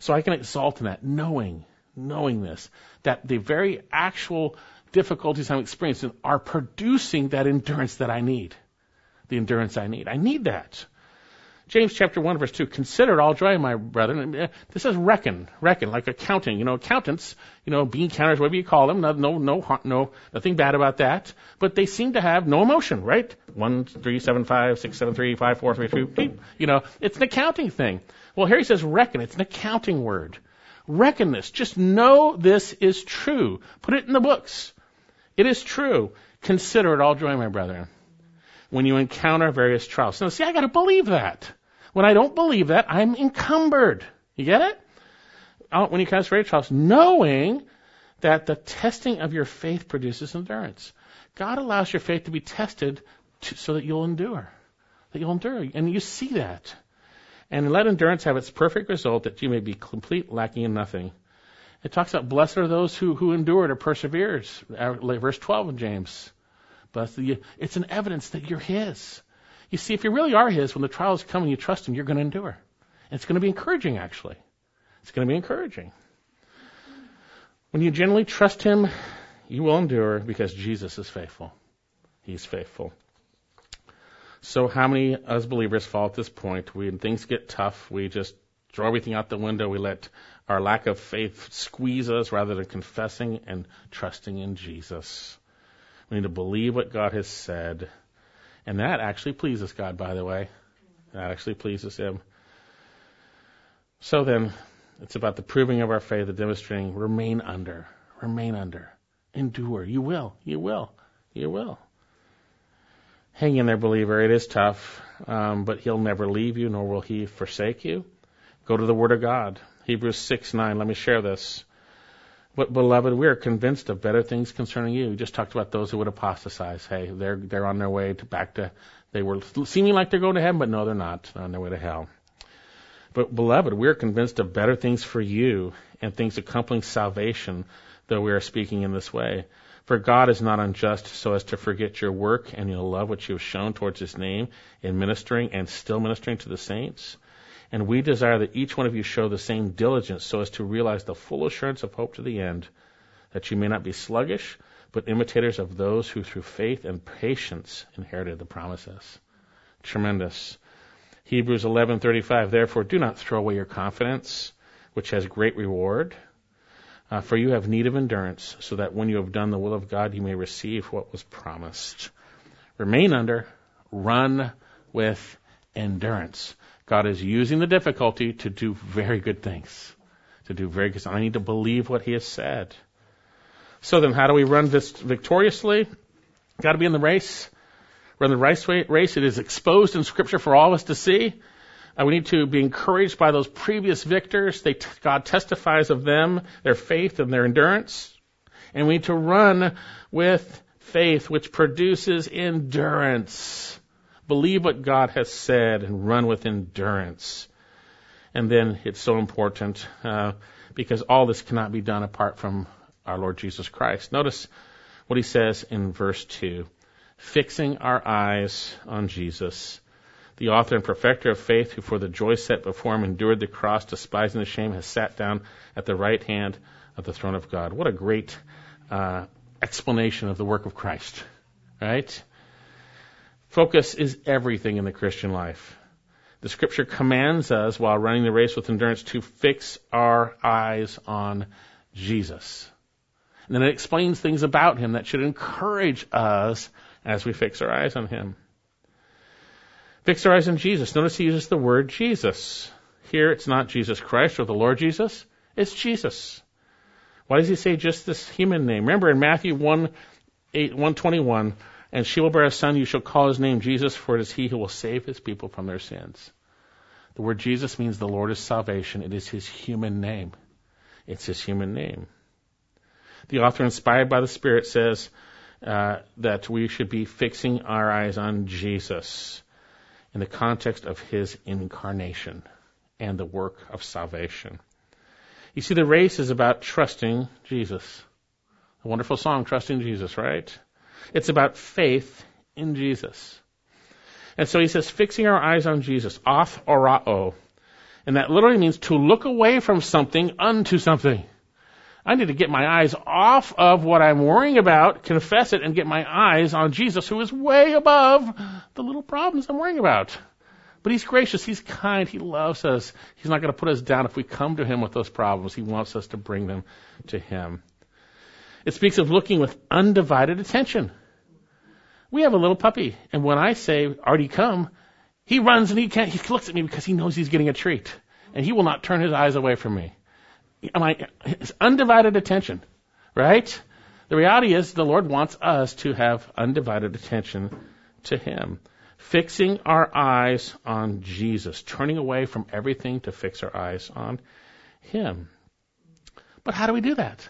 So I can exalt in that, knowing, knowing this, that the very actual difficulties I'm experiencing are producing that endurance that I need. The endurance I need. I need that. James chapter 1 verse 2, consider it all joy, my brethren. Uh, this is reckon, reckon, like accounting. You know, accountants, you know, bean counters, whatever you call them, no, no, no, no, nothing bad about that. But they seem to have no emotion, right? One, three, seven, five, six, seven, three, five, four, three, two, you know, it's an accounting thing. Well, here he says reckon. It's an accounting word. Reckon this. Just know this is true. Put it in the books. It is true. Consider it all joy, my brethren, when you encounter various trials. Now, see, I got to believe that. When I don't believe that, I'm encumbered. You get it? Uh, when you encounter various trials, knowing that the testing of your faith produces endurance. God allows your faith to be tested to, so that you'll endure. That you'll endure. And you see that. And let endurance have its perfect result that you may be complete, lacking in nothing. It talks about blessed are those who, who endure or perseveres. Uh, verse 12 of James. Blessed. It's an evidence that you're His. You see, if you really are His, when the trials come and you trust Him, you're going to endure. And it's going to be encouraging, actually. It's going to be encouraging. When you genuinely trust Him, you will endure because Jesus is faithful. He's faithful. So how many us believers fall at this point? When things get tough, we just throw everything out the window. We let our lack of faith squeeze us rather than confessing and trusting in Jesus. We need to believe what God has said. And that actually pleases God, by the way. That actually pleases Him. So then, it's about the proving of our faith, the demonstrating, remain under, remain under, endure. You will, you will, you will. Hang in there, believer. It is tough, um, but He'll never leave you, nor will He forsake you. Go to the Word of God. Hebrews 6 9. Let me share this. But beloved, we are convinced of better things concerning you. We just talked about those who would apostatize. Hey, they're they're on their way to back to they were seeming like they're going to heaven, but no, they're not. They're on their way to hell. But beloved, we are convinced of better things for you and things accompanying salvation, though we are speaking in this way. For God is not unjust so as to forget your work and your love which you have shown towards his name in ministering and still ministering to the saints. And we desire that each one of you show the same diligence so as to realize the full assurance of hope to the end, that you may not be sluggish, but imitators of those who through faith and patience inherited the promises. Tremendous. Hebrews 11:35 Therefore do not throw away your confidence, which has great reward, uh, for you have need of endurance, so that when you have done the will of God, you may receive what was promised. Remain under, run with endurance. God is using the difficulty to do very good things. To do very good. things. I need to believe what He has said. So then, how do we run this victoriously? Got to be in the race. Run the race. Race. It is exposed in Scripture for all of us to see. Uh, we need to be encouraged by those previous victors. They, God testifies of them, their faith and their endurance. And we need to run with faith, which produces endurance. Believe what God has said and run with endurance. And then it's so important uh, because all this cannot be done apart from our Lord Jesus Christ. Notice what he says in verse 2 fixing our eyes on Jesus, the author and perfecter of faith, who for the joy set before him endured the cross, despising the shame, has sat down at the right hand of the throne of God. What a great uh, explanation of the work of Christ, right? Focus is everything in the Christian life. The scripture commands us, while running the race with endurance, to fix our eyes on Jesus. And then it explains things about him that should encourage us as we fix our eyes on him. Fix our eyes on Jesus. Notice he uses the word Jesus. Here it's not Jesus Christ or the Lord Jesus, it's Jesus. Why does he say just this human name? Remember in Matthew 1, 8, 121, and she will bear a son, you shall call his name Jesus, for it is he who will save his people from their sins. The word Jesus means the Lord is salvation. It is his human name. It's his human name. The author, inspired by the Spirit, says uh, that we should be fixing our eyes on Jesus in the context of his incarnation and the work of salvation. You see, the race is about trusting Jesus. A wonderful song, Trusting Jesus, right? It's about faith in Jesus. And so he says, fixing our eyes on Jesus, aphorao. And that literally means to look away from something unto something. I need to get my eyes off of what I'm worrying about, confess it, and get my eyes on Jesus, who is way above the little problems I'm worrying about. But He's gracious, He's kind, He loves us. He's not going to put us down if we come to Him with those problems. He wants us to bring them to Him. It speaks of looking with undivided attention. We have a little puppy, and when I say, Artie, come, he runs and he can't, he looks at me because he knows he's getting a treat. And he will not turn his eyes away from me. My, his undivided attention, right? The reality is the Lord wants us to have undivided attention to Him. Fixing our eyes on Jesus, turning away from everything to fix our eyes on Him. But how do we do that?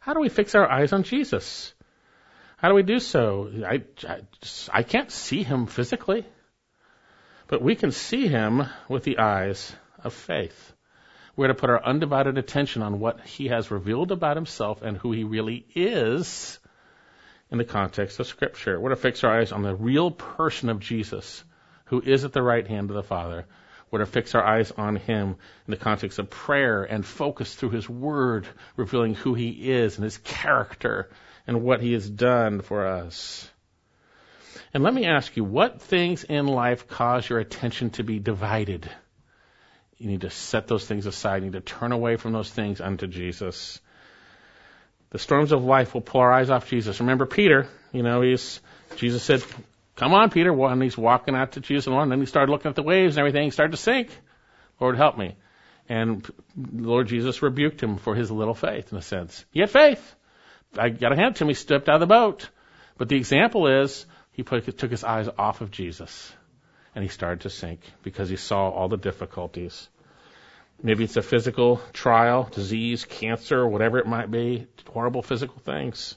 How do we fix our eyes on Jesus? How do we do so? I, I, I can't see him physically, but we can see him with the eyes of faith. We're to put our undivided attention on what he has revealed about himself and who he really is in the context of Scripture. We're to fix our eyes on the real person of Jesus, who is at the right hand of the Father, we're to fix our eyes on Him in the context of prayer and focus through His Word, revealing who He is and His character and what He has done for us. And let me ask you, what things in life cause your attention to be divided? You need to set those things aside. You need to turn away from those things unto Jesus. The storms of life will pull our eyes off Jesus. Remember Peter, you know, he's, Jesus said, Come on, Peter. And he's walking out to Jesus and then he started looking at the waves and everything. He started to sink. Lord, help me. And Lord Jesus rebuked him for his little faith, in a sense. He had faith. I got to hand to him. He stepped out of the boat. But the example is he put, took his eyes off of Jesus and he started to sink because he saw all the difficulties. Maybe it's a physical trial, disease, cancer, whatever it might be, horrible physical things.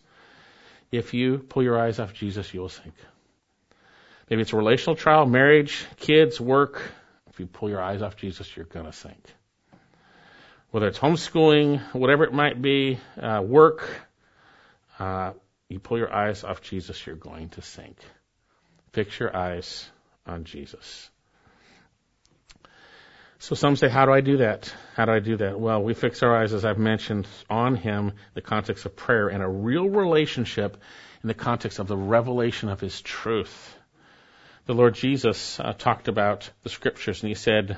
If you pull your eyes off Jesus, you will sink. Maybe it's a relational trial, marriage, kids, work. If you pull your eyes off Jesus, you're going to sink. Whether it's homeschooling, whatever it might be, uh, work, uh, you pull your eyes off Jesus, you're going to sink. Fix your eyes on Jesus. So some say, how do I do that? How do I do that? Well, we fix our eyes, as I've mentioned, on Him, the context of prayer, and a real relationship in the context of the revelation of His truth. The Lord Jesus uh, talked about the Scriptures, and He said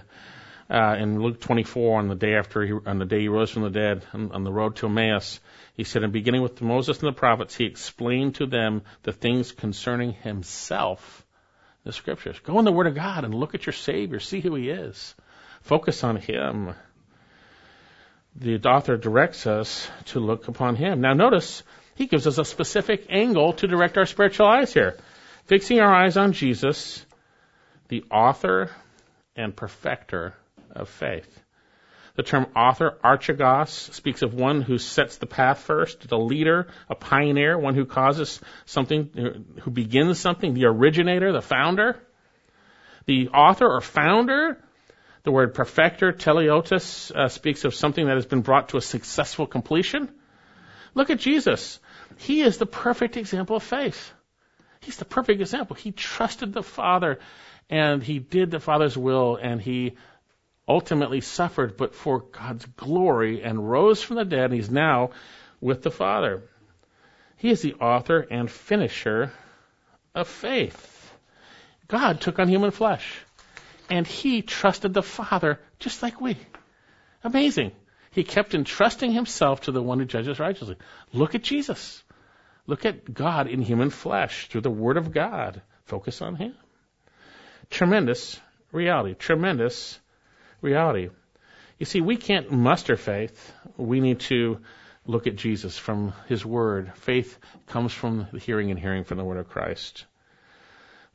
uh, in Luke 24, on the day after he, on the day He rose from the dead, on, on the road to Emmaus, He said, in beginning with Moses and the prophets, He explained to them the things concerning Himself, the Scriptures. Go in the Word of God and look at your Savior, see who He is. Focus on Him. The author directs us to look upon Him. Now notice, he gives us a specific angle to direct our spiritual eyes here. Fixing our eyes on Jesus, the author and perfecter of faith. The term author, archegos, speaks of one who sets the path first, the leader, a pioneer, one who causes something, who begins something, the originator, the founder. The author or founder the word perfecter, teleiotes, uh, speaks of something that has been brought to a successful completion. Look at Jesus. He is the perfect example of faith. He's the perfect example. He trusted the Father and he did the Father's will and he ultimately suffered, but for God's glory and rose from the dead. And he's now with the Father. He is the author and finisher of faith. God took on human flesh and he trusted the Father just like we. Amazing. He kept entrusting himself to the one who judges righteously. Look at Jesus. Look at God in human flesh through the Word of God. Focus on Him. Tremendous reality. Tremendous reality. You see, we can't muster faith. We need to look at Jesus from His Word. Faith comes from hearing and hearing from the Word of Christ.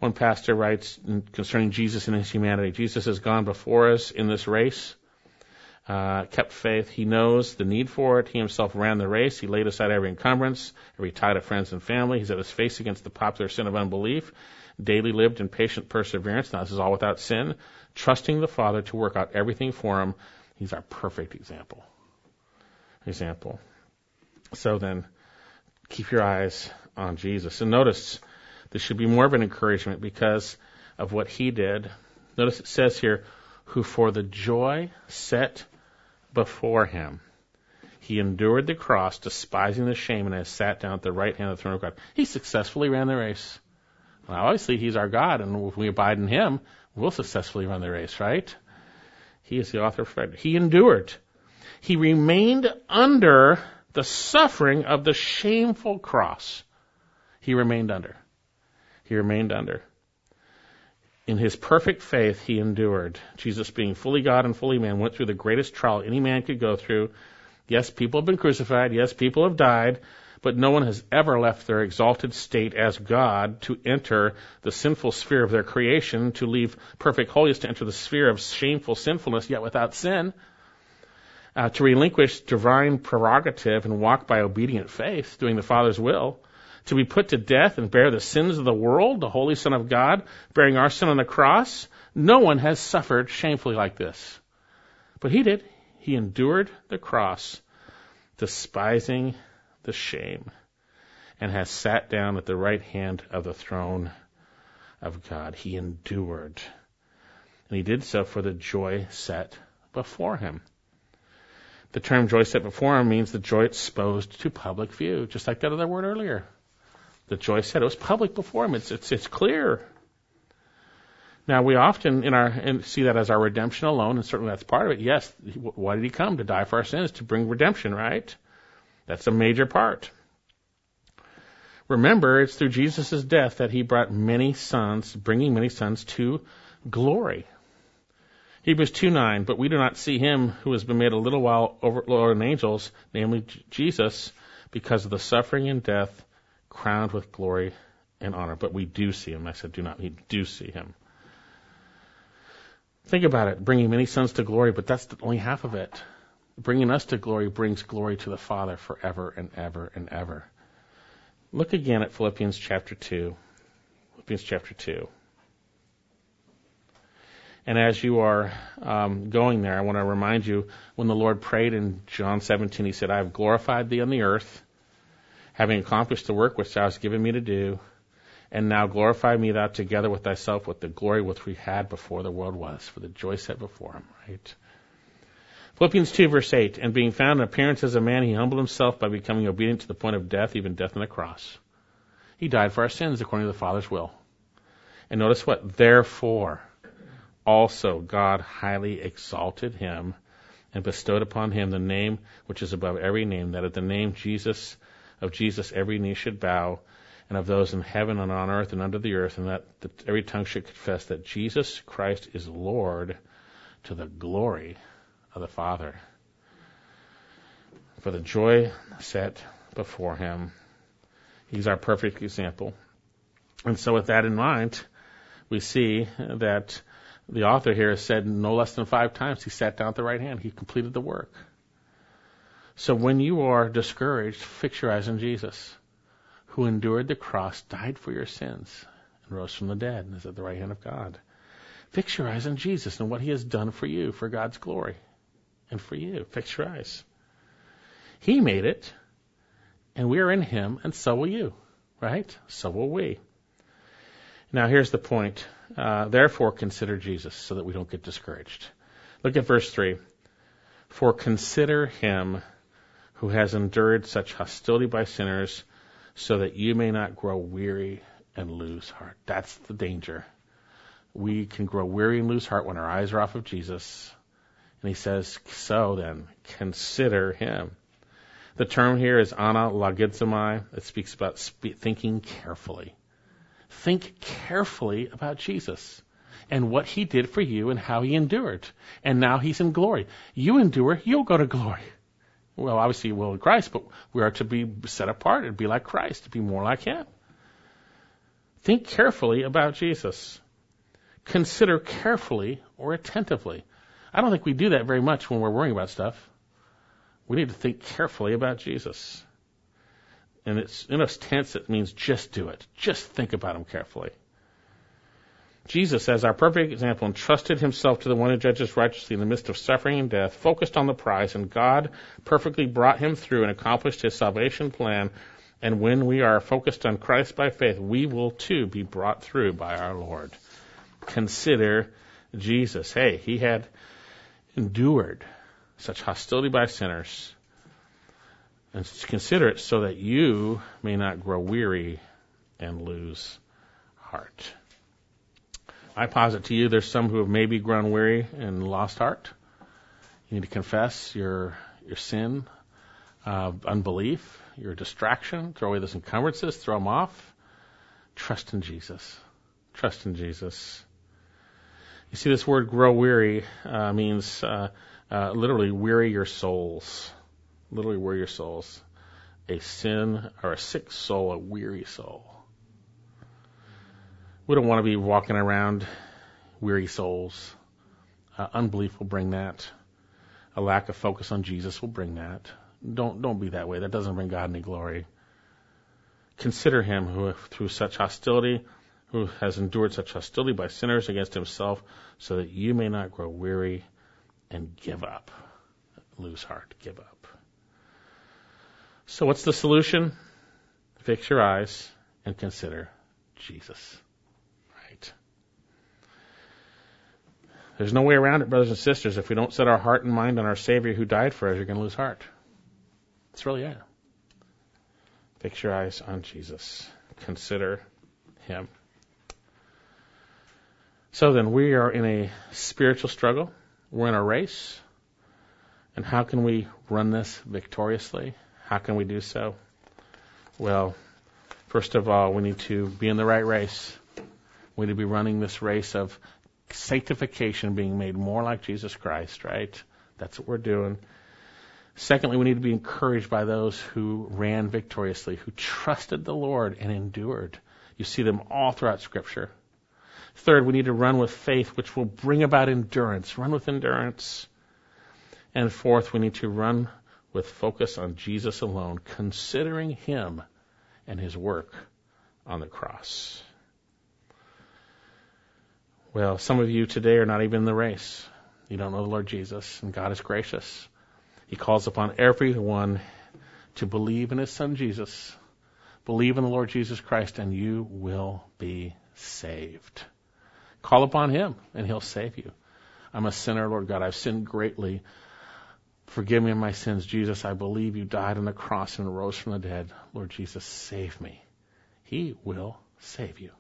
One pastor writes concerning Jesus and his humanity Jesus has gone before us in this race, uh, kept faith. He knows the need for it. He himself ran the race. He laid aside every encumbrance, every tie to friends and family. He set his face against the popular sin of unbelief, daily lived in patient perseverance. Now, this is all without sin, trusting the Father to work out everything for him. He's our perfect example. Example. So then, keep your eyes on Jesus. And notice, this should be more of an encouragement because of what he did. Notice it says here, who for the joy set before him, he endured the cross, despising the shame, and has sat down at the right hand of the throne of God. He successfully ran the race. Well, obviously, he's our God, and if we abide in him, we'll successfully run the race, right? He is the author of faith. He endured. He remained under the suffering of the shameful cross. He remained under he remained under. In his perfect faith, he endured. Jesus, being fully God and fully man, went through the greatest trial any man could go through. Yes, people have been crucified. Yes, people have died. But no one has ever left their exalted state as God to enter the sinful sphere of their creation, to leave perfect holiness, to enter the sphere of shameful sinfulness, yet without sin, uh, to relinquish divine prerogative and walk by obedient faith, doing the Father's will to be put to death and bear the sins of the world, the Holy Son of God, bearing our sin on the cross. No one has suffered shamefully like this. But he did. He endured the cross, despising the shame, and has sat down at the right hand of the throne of God. He endured. And he did so for the joy set before him. The term joy set before him means the joy exposed to public view, just like that other word earlier that Joyce said. It was public before him. It's it's clear. Now we often in our see that as our redemption alone, and certainly that's part of it. Yes, why did he come to die for our sins to bring redemption? Right? That's a major part. Remember, it's through Jesus' death that he brought many sons, bringing many sons to glory. Hebrews 2:9, but we do not see him who has been made a little while over than angels, namely Jesus, because of the suffering and death crowned with glory and honor. But we do see him. I said, do not. We do see him. Think about it, bringing many sons to glory, but that's only half of it. Bringing us to glory brings glory to the Father forever and ever and ever. Look again at Philippians chapter 2. Philippians chapter 2. And as you are um, going there, I want to remind you when the Lord prayed in John 17, He said, I have glorified thee on the earth, having accomplished the work which thou hast given me to do, and now glorify me thou together with thyself with the glory which we had before the world was, for the joy set before him, right? Philippians 2 verse 8, and being found in appearance as a man, he humbled himself by becoming obedient to the point of death, even death on the cross. He died for our sins according to the Father's will. And notice what? Therefore, also God highly exalted him and bestowed upon him the name which is above every name, that at the name Jesus of Jesus every knee should bow, and of those in heaven and on earth and under the earth, and that, every tongue should confess that Jesus Christ is Lord to the glory of the Father. For the joy set before him, he's our perfect example. And so, with that in mind, we see that the author here has said no less than five times he sat down at the right hand. He completed the work. So, when you are discouraged, fix your eyes on Jesus who endured the cross, died for your sins, and rose from the dead, and is at the right hand of God. Fix your eyes on Jesus and what he has done for you, for God's glory, and for you. Fix your eyes. He made it, and we are in him, and so will you, right? So will we. Now, here's the point. Uh, therefore, consider Jesus so that we don't get discouraged. Look at verse 3. For consider him who has endured such hostility by sinners so that you may not grow weary and lose heart. That's the danger. We can grow weary and lose heart when our eyes are off of Jesus. And he says, so then, consider him. The term here is analogizomai. It speaks about spe- thinking carefully. Think carefully about Jesus and what he did for you and how he endured. And now he's in glory. You endure, you'll go to glory. Well, obviously, will in Christ, but we are to be set apart and be like Christ, to be more like Him. Think carefully about Jesus. Consider carefully or attentively. I don't think we do that very much when we're worrying about stuff. We need to think carefully about Jesus. And it's in a tense, it means just do it. Just think about Him carefully. Jesus, as our perfect example, entrusted himself to the one who judges righteously in the midst of suffering and death, focused on the prize, and God perfectly brought him through and accomplished his salvation plan. And when we are focused on Christ by faith, we will too be brought through by our Lord. Consider Jesus. Hey, he had endured such hostility by sinners. And consider it so that you may not grow weary and lose heart. I posit to you there's some who have maybe grown weary and lost heart. You need to confess your your sin, uh, unbelief, your distraction. Throw away those encumbrances. Throw them off. Trust in Jesus. Trust in Jesus. You see, this word "grow weary" uh, means uh, uh, literally weary your souls. Literally weary your souls. A sin or a sick soul, a weary soul. We don't want to be walking around weary souls. Uh, unbelief will bring that. A lack of focus on Jesus will bring that. Don't don't be that way. That doesn't bring God any glory. Consider him who, through such hostility, who has endured such hostility by sinners against himself, so that you may not grow weary and give up, lose heart, give up. So, what's the solution? Fix your eyes and consider Jesus. There's no way around it, brothers and sisters. If we don't set our heart and mind on our Savior who died for us, you're going to lose heart. That's really it. Fix your eyes on Jesus. Consider Him. So then, we are in a spiritual struggle. We're in a race. And how can we run this victoriously? How can we do so? Well, first of all, we need to be in the right race. We need to be running this race of sanctification, being made more like Jesus Christ, right? That's what we're doing. Secondly, we need to be encouraged by those who ran victoriously, who trusted the Lord and endured. You see them all throughout Scripture. Third, we need to run with faith, which will bring about endurance. Run with endurance. And fourth, we need to run with focus on Jesus alone, considering Him and His work on the cross. Well, some of you today are not even in the race. You don't know the Lord Jesus, and God is gracious. He calls upon everyone to believe in His Son Jesus. Believe in the Lord Jesus Christ, and you will be saved. Call upon Him, and He'll save you. I'm a sinner, Lord God. I've sinned greatly. Forgive me of my sins. Jesus, I believe you died on the cross and rose from the dead. Lord Jesus, save me. He will save you.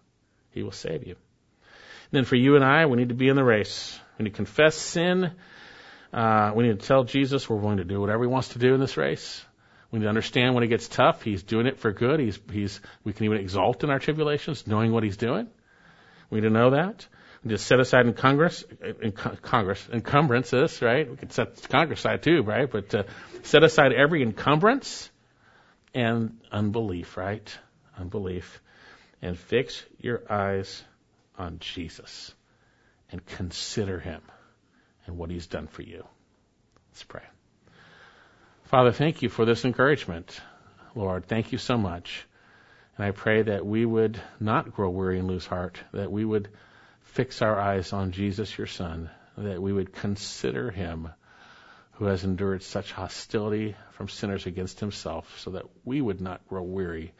He will save you. Then for you and I, we need to be in the race. We need to confess sin. Uh, we need to tell Jesus we're going to do whatever he wants to do in this race. We need to understand when it gets tough, he's doing it for good. He's, he's, we can even exalt in our tribulations, knowing what he's doing. We need to know that. We need to set aside in Congress, in Congress, encumbrances, right? We could set Congress aside too, right? But uh, set aside every encumbrance and unbelief, right? Unbelief. And fix your eyes on Jesus and consider him and what he's done for you. Let's pray. Father, thank you for this encouragement. Lord, thank you so much. And I pray that we would not grow weary and lose heart, that we would fix our eyes on Jesus, your Son, that we would consider him who has endured such hostility from sinners against himself, so that we would not grow weary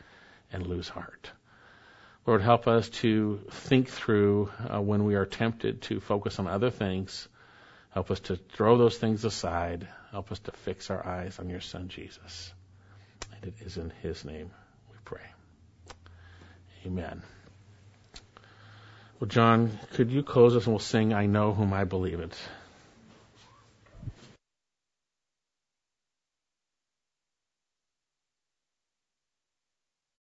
and lose heart. Lord, help us to think through uh, when we are tempted to focus on other things. Help us to throw those things aside. Help us to fix our eyes on your Son, Jesus. And it is in his name we pray. Amen. Well, John, could you close us and we'll sing, I Know Whom I Believe It.